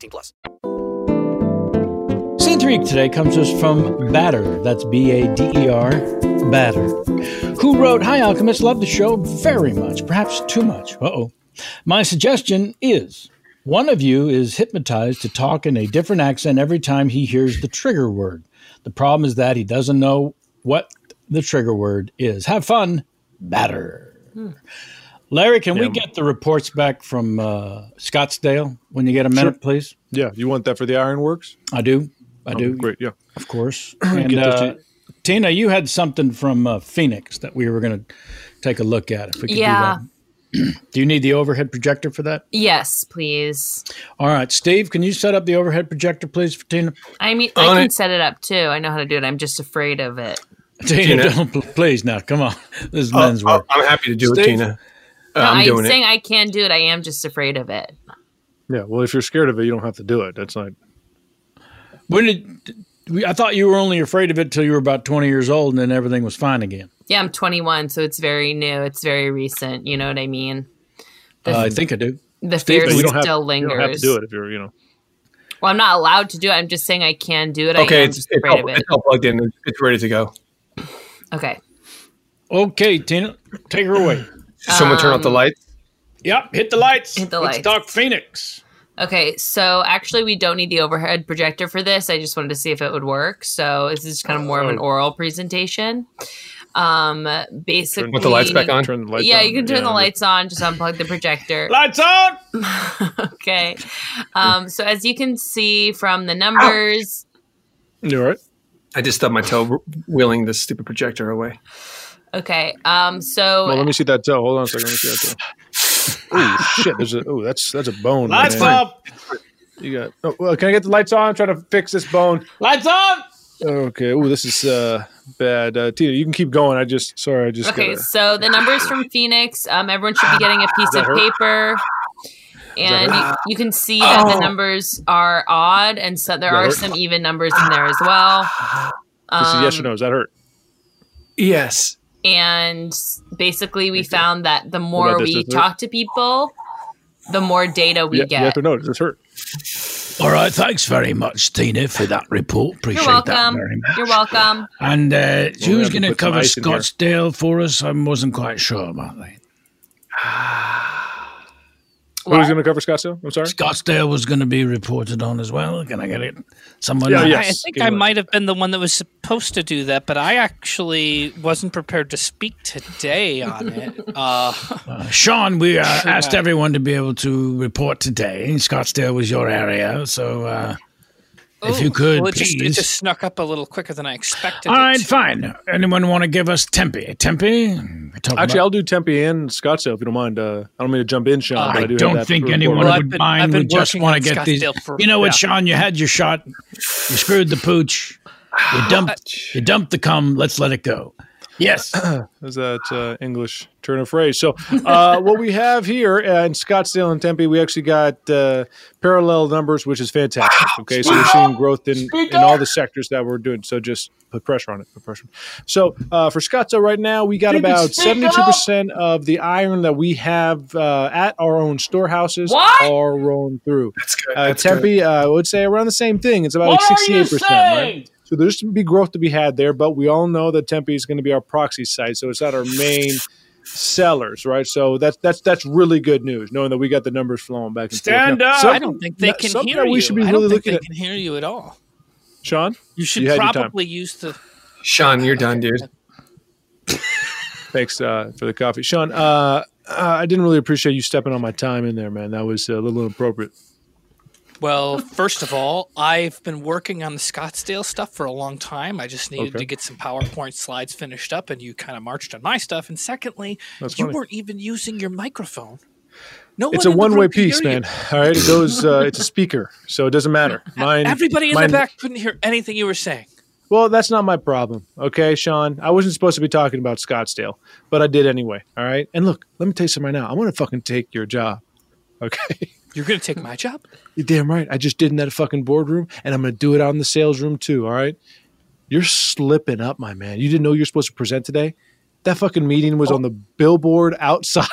18 plus. Scene three today comes to us from Bader. That's B A D E R, Bader. Who wrote, Hi, Alchemist, love the show very much, perhaps too much. Uh oh. My suggestion is one of you is hypnotized to talk in a different accent every time he hears the trigger word. The problem is that he doesn't know what the trigger word is. Have fun, Bader. Larry, can we get the reports back from uh, Scottsdale when you get a minute, Sure. please? Yeah, you want that for the Ironworks? I do. I Oh, do. Great, yeah. Of course. And uh, Tina, you had something from uh, Phoenix that we were going to take a look at. If we could Yeah. do that. do you need the overhead projector for that? Yes, please. All right, Steve, can you set up the overhead projector, please, for Tina? I mean, On I can it. set it up too. I know how to do it. I'm just afraid of it. Tina, Tina. don't, please now, come on. This is Oh, men's oh, work. I'm happy to do it, Tina. No, I'm I'm doing saying it. I can do it. I am just afraid of it. Yeah. Well, if you're scared of it, you don't have to do it. That's not. When did we, I thought you were only afraid of it till you were about 20 years old, and then everything was fine again. Yeah, I'm 21, so it's very new. It's very recent. You know what I mean? The, Uh, I think I do. the fear but you don't have- still You don't have to do it if you're, you know. Well, I'm not allowed to do it. I'm just saying I can do it. I Okay, am it's, just it's, afraid all, of it's all plugged in. It's- It's ready to go. Okay. Okay, Tina, take her away. Someone turn off the Um, lights. Yep, hit the lights. Hit the Let's lights. talk Phoenix. Okay, so actually, we don't need the overhead projector for this. I just wanted to see if it would work. So this is kind of more of an Oh. oral presentation. Um, basically, With the lights back on? Turn the lights yeah, on. you can turn Yeah. the lights on. Just unplug the projector. Lights on. okay. Um, so as you can see from the numbers, You're right. I just stubbed my toe wheeling this stupid projector away. Okay. Um, so Well, let me see that toe. Hold on a second. Let me see that toe. Oh shit! There's a oh that's that's a bone. Lights man. up. You got. Oh, well, can I get the lights on? I'm trying to fix this bone. Lights on. Okay. Oh, this is uh bad. Uh, Tina, you can keep going. I just sorry. I just Okay, gotta- so the numbers from Phoenix, um, everyone should be getting a piece of hurt? paper. And you, you can see that the Oh. numbers are odd, and so there are hurt? some even numbers in there as well. This is yes or Um, no. Does that hurt? Yes. And basically, we found that the more this? we Does hurt? talk to people, the more data we Yeah, get. Yes or no? Does this hurt? All right, thanks very much, Tina, for that report. Appreciate You're that welcome. very much. You're welcome. And uh, Well, who's going to cover ice in here. Scottsdale for us? I wasn't quite sure about that. Who's going to cover Scottsdale? I'm sorry. Scottsdale was going to be reported on as well. Can I get it? Someone? Yeah, yes. I think give I might have been the one that was supposed to do that, but I actually wasn't prepared to speak today on it. Uh, Uh, Sean, we uh, asked everyone to be able to report today. Scottsdale was your area, so uh, if you could, well, it just, please. it just snuck up a little quicker than I expected. All it right, to. fine. Anyone want to give us Tempe? Tempe? We're Actually, about- I'll do Tempe and Scottsdale if you don't mind. Uh, I don't mean to jump in, Sean. but I, I do don't think anyone Well, would been- mind. I've We just want to get these. For- you know what, yeah. Sean? You had your shot. You screwed the pooch. You dumped. You dumped the cum. Let's let it go. Yes. Is that uh, English turn of phrase? So, uh, what we have here uh, in Scottsdale and Tempe, we actually got uh, parallel numbers, which is fantastic. Okay, so we're seeing growth in, in all the sectors that we're doing. So, just put pressure on it. Put pressure. So, uh, for Scottsdale right now, we got about seventy-two percent of the iron that we have uh, at our own storehouses What? are rolling through. That's good. Uh, That's Tempe, good. uh, I would say around the same thing. It's about like What are you sixty-eight percent, saying? right? So there's some big growth to be had there, but we all know that Tempe is going to be our proxy site, so it's not our main sellers, right? So that's that's that's really good news, knowing that we got the numbers flowing back and Stand forth. Now, up! I don't think they can hear that we you. should be I don't think looking they at. can hear you at all. Sean, You should had your time. probably use the. Sean, you're done, dude. Thanks uh, for the coffee, Sean. Uh, uh, I didn't really appreciate you stepping on my time in there, man. That was a little inappropriate. Well, first of all, I've been working on the Scottsdale stuff for a long time. I just needed Okay. to get some PowerPoint slides finished up, and you kind of marched on my stuff. And secondly, That's you funny. weren't even using your microphone. No It's a in the room one-way piece, man. All right, it goes. Uh, it's a speaker, so it doesn't matter. Mine. Everybody in mine- the back couldn't hear anything you were saying. Well, that's not my problem. Okay, Sean. I wasn't supposed to be talking about Scottsdale, but I did anyway. All right. And look, let me tell you something right now. I'm going to fucking take your job. Okay. You're going to take my job? You're damn right. I just did in that fucking boardroom, and I'm going to do it out in the sales room too. All right. You're slipping up, my man. You didn't know you're supposed to present today? That fucking meeting was on the billboard outside.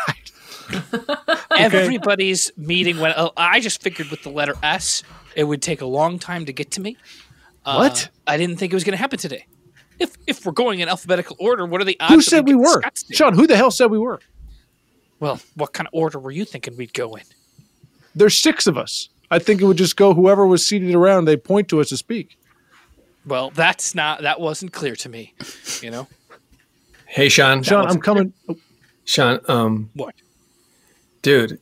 Everybody's meeting went. Oh, I just figured with the letter S, it would take a long time to get to me. Uh, What? I didn't think it was going to happen today. If if we're going in alphabetical order, what are the odds? Who said we to were? Sean, who the hell said we were? Well, what kind of order were you thinking we'd go in? There's six of us. I think it would just go whoever was seated around, they point to us to speak. Well, that's not that wasn't clear to me. You know Hey, Sean. Sean, I'm coming. Sean, um, what? dude,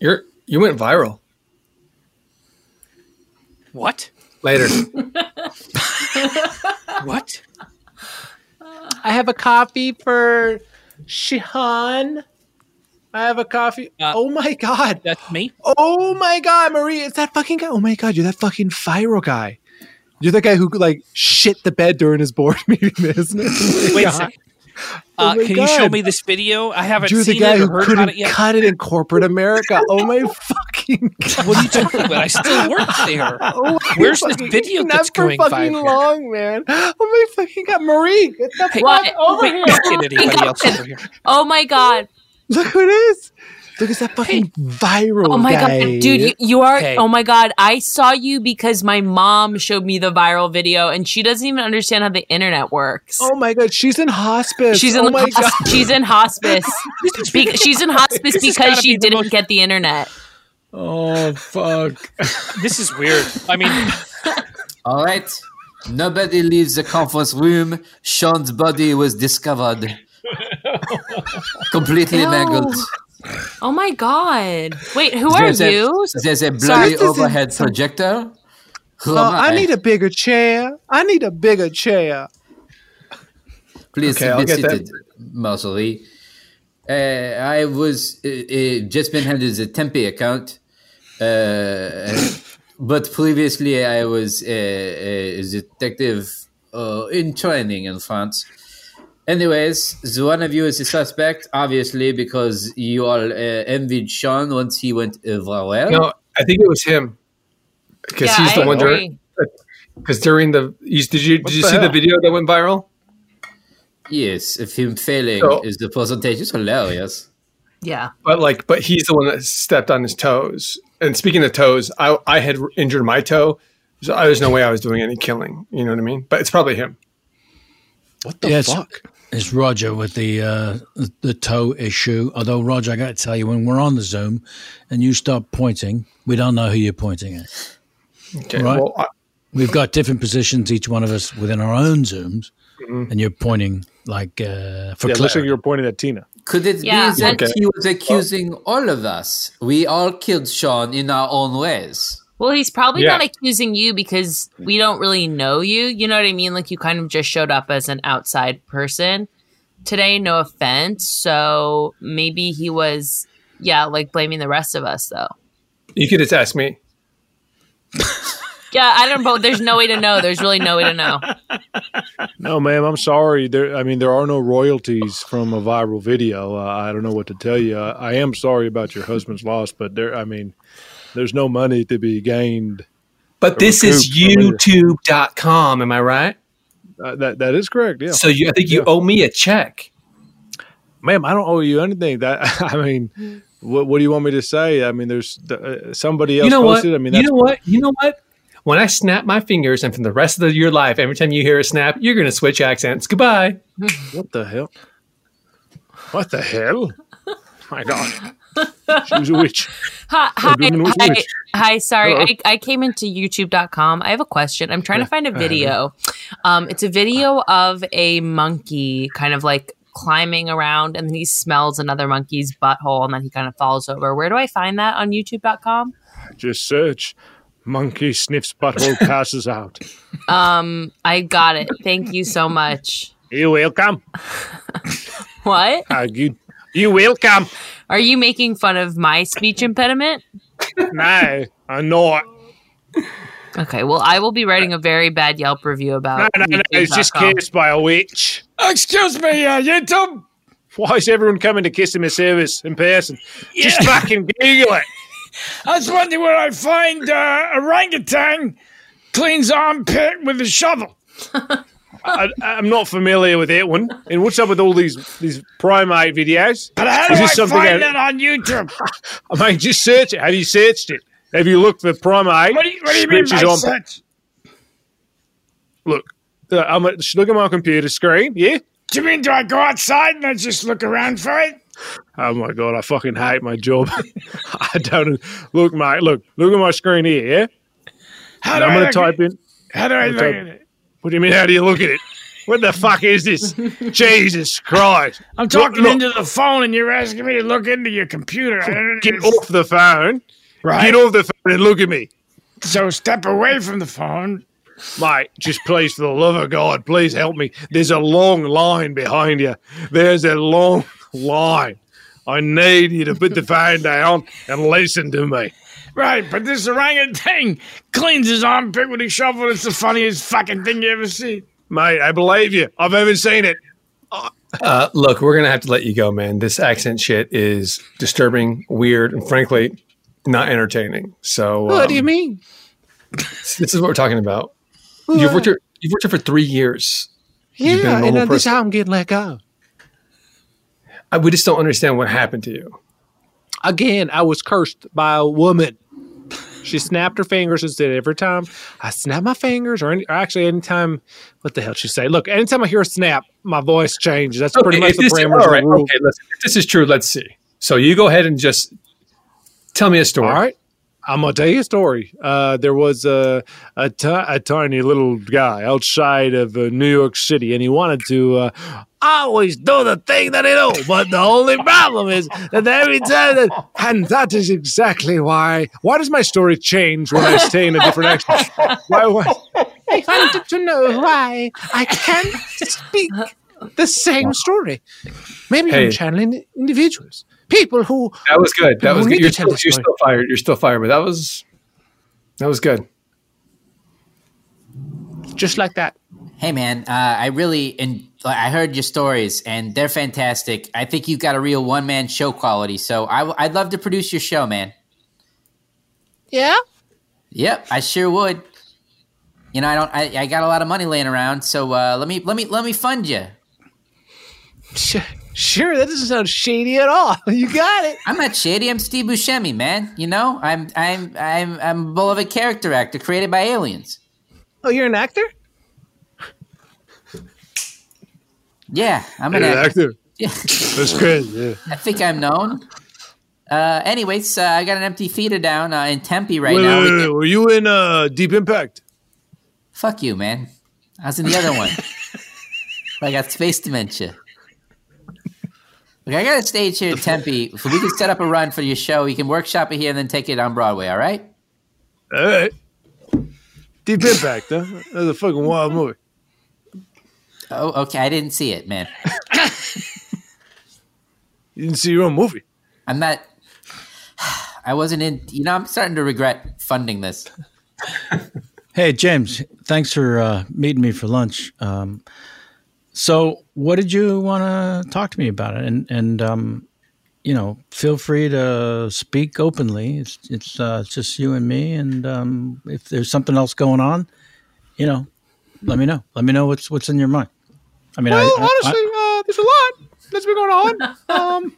you're you went viral. What? Later. What? I have a coffee for Shihan. I have a coffee. oh my god. That's me. Oh my god, Marie, it's that fucking guy. Oh my god, you're that fucking viral guy. You're that guy who like shit the bed during his board meeting, isn't it? Oh Wait a second. Uh, Oh my can you show me this video? I haven't You're the seen guy it or who heard couldn't it yet. cut it in corporate America. Oh my fucking god! What are you talking about? I still work there. Oh my Where's this video not that's for going fucking viral? long, man. Oh my fucking god, Marie, get the Hey, fuck What? over Wait, here! don't get anybody else over here. Oh my god. Look who it is. Look at that fucking viral Oh my guy. god, dude, you, you are. Hey. Oh my god, I saw you because my mom showed me the viral video, and she doesn't even understand how the internet works. Oh my god, she's in hospice. She's in oh my hos- god. she's in hospice. Be- she's in hospice This because she be didn't most- get the internet. Oh fuck! This is weird. I mean, All right. Nobody leaves the conference room. Sean's body was discovered. Completely Ew. mangled. Oh my god! Wait, who are There's a- you? there's a Sorry. bloody isn't overhead some- projector. Who Oh, am I need a bigger chair. I need a bigger chair. Please Okay, I'll be get that. seated, Marjorie. Uh, I was uh, uh, just been handed the Tempe account, uh, but previously I was uh, a detective uh, in training in France. Anyways, the one of you is a suspect, obviously, because you all uh, envied Sean once he went uh, viral. No, I think it was him because Yeah, he's the I one agree. during. Because during the, you, did you did What you the see the video that went viral? Yes, if him failing So- is the percentage is hilarious. Yeah. But like, but he's the one that stepped on his toes. And speaking of toes, I I had injured my toe, so I, there's no way I was doing any killing. You know what I mean? But it's probably him. What the Yes. fuck? It's Roger with the uh, the toe issue. Although Roger, I got to tell you, when we're on the Zoom and you start pointing, we don't know who you're pointing at. Okay. Right. Well, I, We've got different positions, each one of us within our own Zooms, Mhm. and you're pointing like uh, for yeah, it looks like you're pointing at Tina. Could it Yeah, be that Okay. he was accusing all of us? We all killed Sean in our own ways. Well, he's probably Yeah. not accusing you because we don't really know you. You know what I mean? Like you kind of just showed up as an outside person today. No offense. So maybe he was, yeah, like blaming the rest of us though. you could just ask me. Yeah, I don't know. There's no way to know. There's really no way to know. No, ma'am, I'm sorry. There, I mean, there are no royalties from a viral video. Uh, I don't know what to tell you. I, I am sorry about your husband's loss, but there, I mean, there's no money to be gained. But this is recouped from it. YouTube.com. Am I right? Uh, that that is correct. Yeah, So you, I think you Yeah. owe me a check. ma'am, I don't owe you anything. That I mean, what, what do you want me to say? I mean, there's uh, somebody else You know what? posted. I mean, you know what? You know what? When I snap my fingers, and from the rest of your life, every time you hear a snap, you're going to switch accents. Goodbye. what the hell? What the hell? My God, she was a witch. Hi, hi, hi, rich. hi, sorry. I, I came into youtube.com. I have a question. I'm trying to find a video. Um, it's a video of a monkey kind of like climbing around and then he smells another monkey's butthole and then he kind of falls over. Where do I find that on youtube.com? Just search. Monkey sniffs butthole passes out. Um, I got it. Thank you so much. You welcome. What? Uh, you, you welcome. Are you making fun of my speech impediment? No, I'm not. Okay, well, I will be writing a very bad Yelp review about No, no, no. It's just YouTube.com. kissed by a witch. Excuse me, uh, YouTube. Why is everyone coming to customer service in person? Just fucking Google it. I was wondering where I find uh, orangutan cleans armpit with a shovel. I, I'm not familiar with that one. And what's up with all these these primate videos? But how do Is I something find that- on YouTube? I mean, just search it. Have you searched it? Have you looked for primate? What do you, what do you mean by on- search? Look, I'm a, look at my computer screen. Yeah. Do you mean do I go outside and I just look around for it? Oh my god, I fucking hate my job. I don't look, mate. Look, look at my screen here. Yeah. How And do I'm I gonna look type in. How do I look type- it? What do you mean? How do you look at it? What the fuck is this? Jesus Christ! I'm talking look, into the phone and you're asking me to look into your computer. Get off the phone. Right. Get off the phone and look at me. So step away from the phone. Mate, just please, for the love of God, please help me. There's a long line behind you. There's a long line. I need you to put the phone down and listen to me. Right, but this orangutan cleans his armpit with a shovel. It's the funniest fucking thing you ever see. Mate, I believe you. I've ever seen it. I, Uh, look, we're gonna have to let you go, man. This accent shit is disturbing, weird, and frankly, not entertaining. So, what do you um, mean? This is what we're talking about. You've worked here. You've worked here for three years. You've been a Yeah, and normal uh, this is how I'm getting let go. I, we just don't understand what happened to you. Again, I was cursed by a woman. She snapped her fingers and said, "Every time I snap my fingers, or, any, or actually anytime, what the hell she say? Look, anytime I hear a snap, my voice changes. That's pretty Okay, much the parameters all the rule. okay, listen. If this is true, let's see. So you go ahead and just tell me a story. All right. I'm gonna tell you a story. Uh, there was a a, tiny little guy outside of uh, New York City, and he wanted to uh, always do the thing that he do. But the only problem is that every time that, and that is exactly why. Why does my story change when I stay in a different accent? Why? why? I wanted to know why I can't speak the same story. Maybe Hey. I'm channeling individuals, people who That was good. That was good. You're still, you're still fired. You're still fired, but that was that was good. just like that. Hey man, uh, I really and I heard your stories and they're fantastic. I think you've got a real one man show quality. So I, w- I'd love to produce your show, man. Yeah. Yep, I sure would. You know, I don't. I, I got a lot of money laying around, so uh, let me let me let me fund you. Sure, sure, that doesn't sound shady at all. You got it. I'm not shady. I'm Steve Buscemi, man. You know, I'm I'm I'm I'm a beloved character actor created by aliens. Oh, you're an actor? Yeah, I'm an You're an actor. actor. Yeah. That's crazy. Yeah. I think I'm known. Uh, anyways, uh, I got an empty theater down uh, in Tempe right wait, now. wait, We wait, can- wait, Were you in uh, Deep Impact? Fuck you, man. I was in the other one. I got space dementia. Look, I got a stage here in Tempe. So we can set up a run for your show. You can workshop it here and then take it on Broadway, all right? All right. Deep Impact, huh? That's a fucking wild movie. Oh, okay. I didn't see it, man. You didn't see your own movie. I'm not. I wasn't in. You know, I'm starting to regret funding this. Hey, James, thanks for uh, meeting me for lunch. Um, so, what did you want to talk to me about? And, and um, you know, feel free to speak openly. It's it's uh, just you and me. And um, if there's something else going on, you know, let me know. Let me know what's what's in your mind. I mean, well, I, I- honestly, uh, there's a lot that's been going on. Um,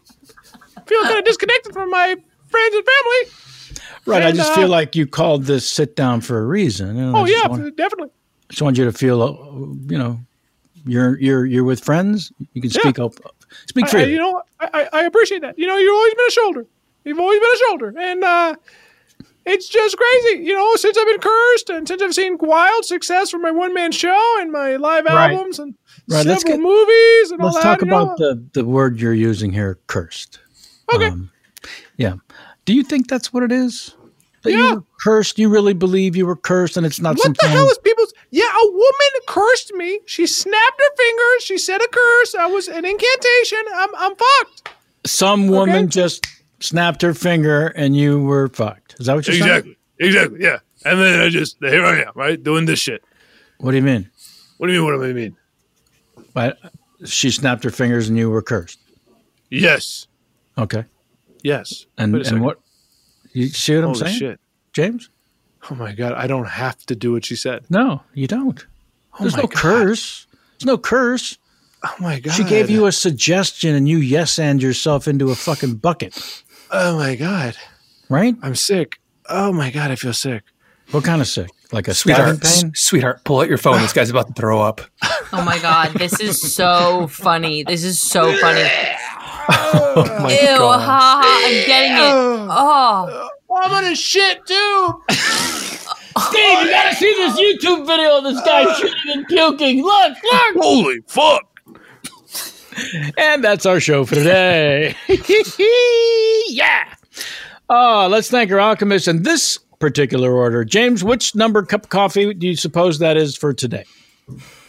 feel kind of disconnected from my friends and family. right. I just uh, feel like you called this sit down for a reason. and I Oh yeah, want- definitely. just want you to feel, uh, you know, you're you're you're with friends. You can Yeah. speak up, speak I- I- freely. you know, I, I, appreciate that. You know, you've always been a shoulder. You've always been a shoulder, and uh, it's just crazy. You know, since I've been cursed, and since I've seen wild success from my one man show and my live Right. albums and Right, several let's get- movies and all Let's that. talk you know, about the, the word you're using here, cursed. Okay. Um, yeah. Do you think that's what it is? That Yeah. you were cursed? You really believe you were cursed and it's not What some the hell is people's? Yeah, a woman cursed me. She snapped her fingers. She said a curse. I was an incantation. I'm I'm fucked. some woman just snapped her finger and you were fucked. Is that what you're saying? Exactly. Exactly. Yeah. And then I just here I am, right, doing this shit. What do you mean? What do you mean? What do I mean? What? She snapped her fingers and you were cursed. Yes. Okay. Yes. And and what? You see what I'm saying, shit. James? Oh my god! I don't have to do what she said. No, you don't. Oh There's no God. curse. There's no curse. Oh my god! She gave you a suggestion and you yes and yourself into a fucking bucket. Oh my god! Right? I'm sick. Oh my god! I feel sick. What kind of sick? Like a Sweetheart, pain? s- sweetheart, pull out your phone. This guy's about to throw up. Oh my god, this is so funny. This is so funny. Oh, oh my Ew, ha ha, I'm getting it. Oh. I'm gonna shit too. Steve, you gotta see this YouTube video of this guy shitting and puking. Look, look. Holy fuck! And that's our show for today. yeah. Uh, let's thank our alchemist in this particular order. James, which number cup of coffee do you suppose that is for today?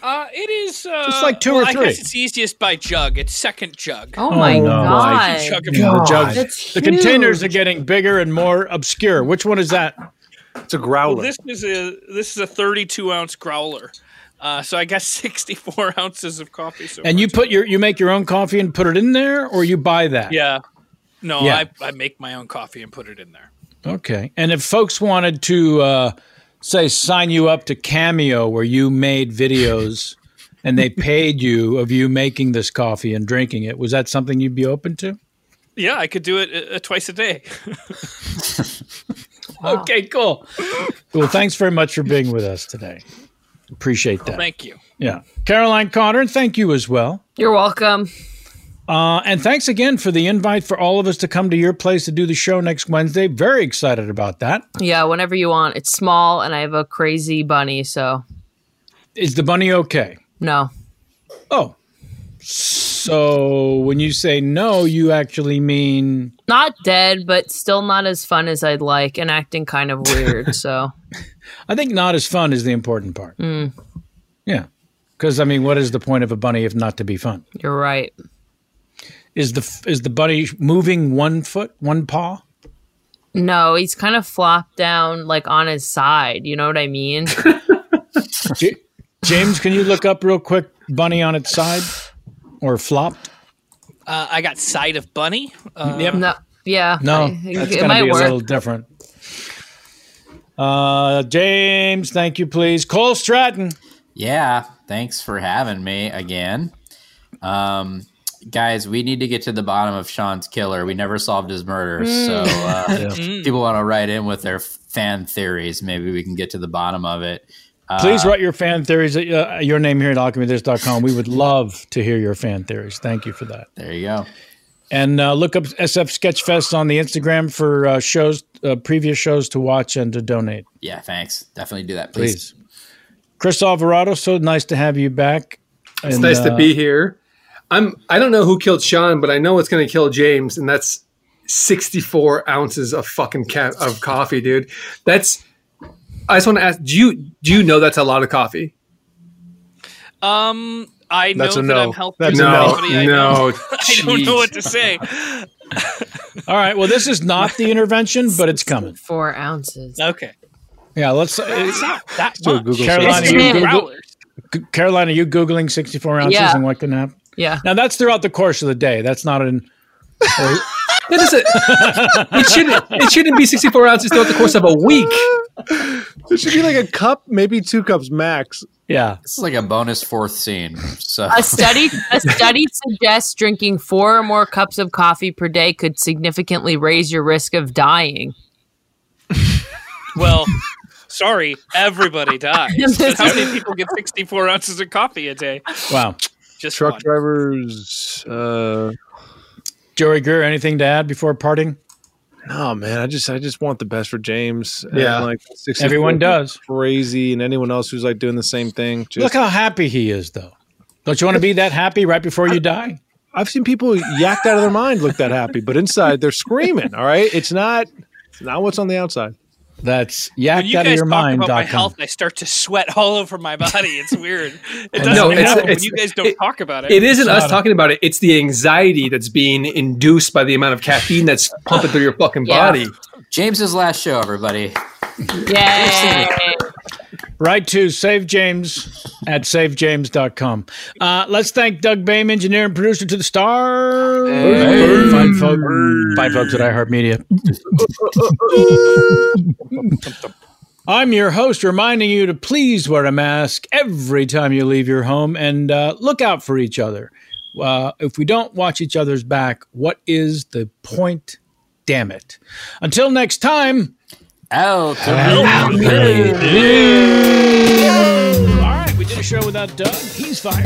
Uh, it is. Uh, It's like two well, or I three. guess it's easiest by jug. It's second jug. Oh my no. god. Chug of The, jugs- That's the containers are getting bigger and more obscure. Which one is that? It's a Well, growler. this is a this is a 32 ounce growler. Uh, so I got 64 ounces of coffee. So And you put your you make your own coffee and put it in there, or you buy that? yeah, no, Yeah. I, I make my own coffee and put it in there. Okay. And if folks wanted to uh, say sign you up to Cameo, where you made videos and they paid you of you making this coffee and drinking it, was that something you'd be open to? Yeah, I could do it uh, twice a day. Okay, cool. Well, thanks very much for being with us today. Appreciate that. Thank you. Yeah. Caroline Connor, thank you as well. You're welcome. Uh, and thanks again for the invite for all of us to come to your place to do the show next Wednesday. Very excited about that. Yeah, whenever you want. It's small, and I have a crazy bunny, so Is the bunny okay? no. Oh. So when you say no, you actually mean Not dead, but still not as fun as I'd like, and acting kind of weird. So I think not as fun is the important part. mm, Yeah. Because I mean, what is the point of a bunny if not to be fun? you're right. Is the is the bunny moving one foot, one paw? No, he's kind of flopped down, like on his side. You know what I mean? James, can you look up real quick bunny on its side or flopped? Uh, I got side of bunny. Uh, No, yeah. No, I- that's going to might be a little different. Uh, James, thank you, please. Cole Stratton. Yeah, thanks for having me again. Um, guys, we need to get to the bottom of Sean's killer. We never solved his murder. Mm. So uh, Yeah. people want to write in with their fan theories. Maybe we can get to the bottom of it. Uh, Please write your fan theories at uh, your name here at alchemythis.com. We would love to hear your fan theories. Thank you for that. There you go. And uh, look up SF Sketchfest on the Instagram for uh, shows, uh, previous shows to watch and to donate. Yeah, thanks. Definitely do that, please. Please. Chris Alvarado, so nice to have you back. It's And, nice uh, to be here. I'm. I don't know who killed Sean, but I know it's going to kill James, and that's 64 ounces of fucking ca- of coffee, dude. That's. I just want to ask. Do you do you know that's a lot of coffee? Um, I know That's a that no. I'm helping That's a no. I No, know. I don't know what to say. All right. Well, this is not the intervention, but it's coming. Four ounces. Okay. Yeah. Let's. It's not that do a much. Google Carolina, you Google- growlers. G- Caroline, are you Googling 64 ounces Yeah. and what can happen? Yeah. Now, that's throughout the course of the day. That's not an. That is a, it shouldn't. It shouldn't be 64 ounces throughout the course of a week. It should be like a cup, maybe two cups max. Yeah. This is like a bonus fourth scene. So A study a study suggests drinking four or more cups of coffee per day could significantly raise your risk of dying. Well, sorry, everybody dies. But how many people get 64 ounces of coffee a day? Wow. Just Truck one. drivers. Uh, Joey Greer, anything to add before parting? no, man. I just, I just want the best for James. And, Yeah. like Everyone does. Crazy, and anyone else who's like doing the same thing. Just, Look how happy he is, though. Don't you want to be that happy right before you die? I've seen people yacked out of their mind look that happy, but inside they're screaming. All right, it's not, it's not what's on the outside. That's When you out of guys your talk mind. about my com. health, I start to sweat all over my body. It's weird. It doesn't No, it's- happen when it's- you guys don't talk about it. It isn't us talking about it. It's the anxiety that's being induced by the amount of caffeine that's pumping through your fucking Yeah. body. James's last show, everybody. Yay! Write to Save James at savejames.com. Uh, let's thank Doug Bame, engineer and producer to the star. Fine, folk, fine folks at iHeartMedia. I'm your host, reminding you to please wear a mask every time you leave your home and uh, look out for each other. Uh, if we don't watch each other's back, what is the point? Damn it. Until next time. Out. All right, we did a show without Doug. He's fired.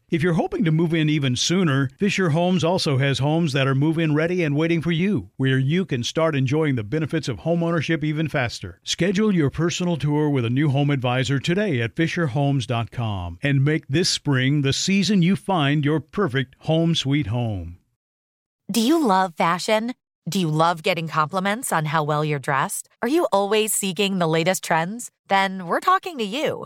If you're hoping to move in even sooner, Fisher Homes also has homes that are move in ready and waiting for you, where you can start enjoying the benefits of homeownership even faster. Schedule your personal tour with a new home advisor today at FisherHomes.com and make this spring the season you find your perfect home sweet home. Do you love fashion? Do you love getting compliments on how well you're dressed? Are you always seeking the latest trends? Then we're talking to you.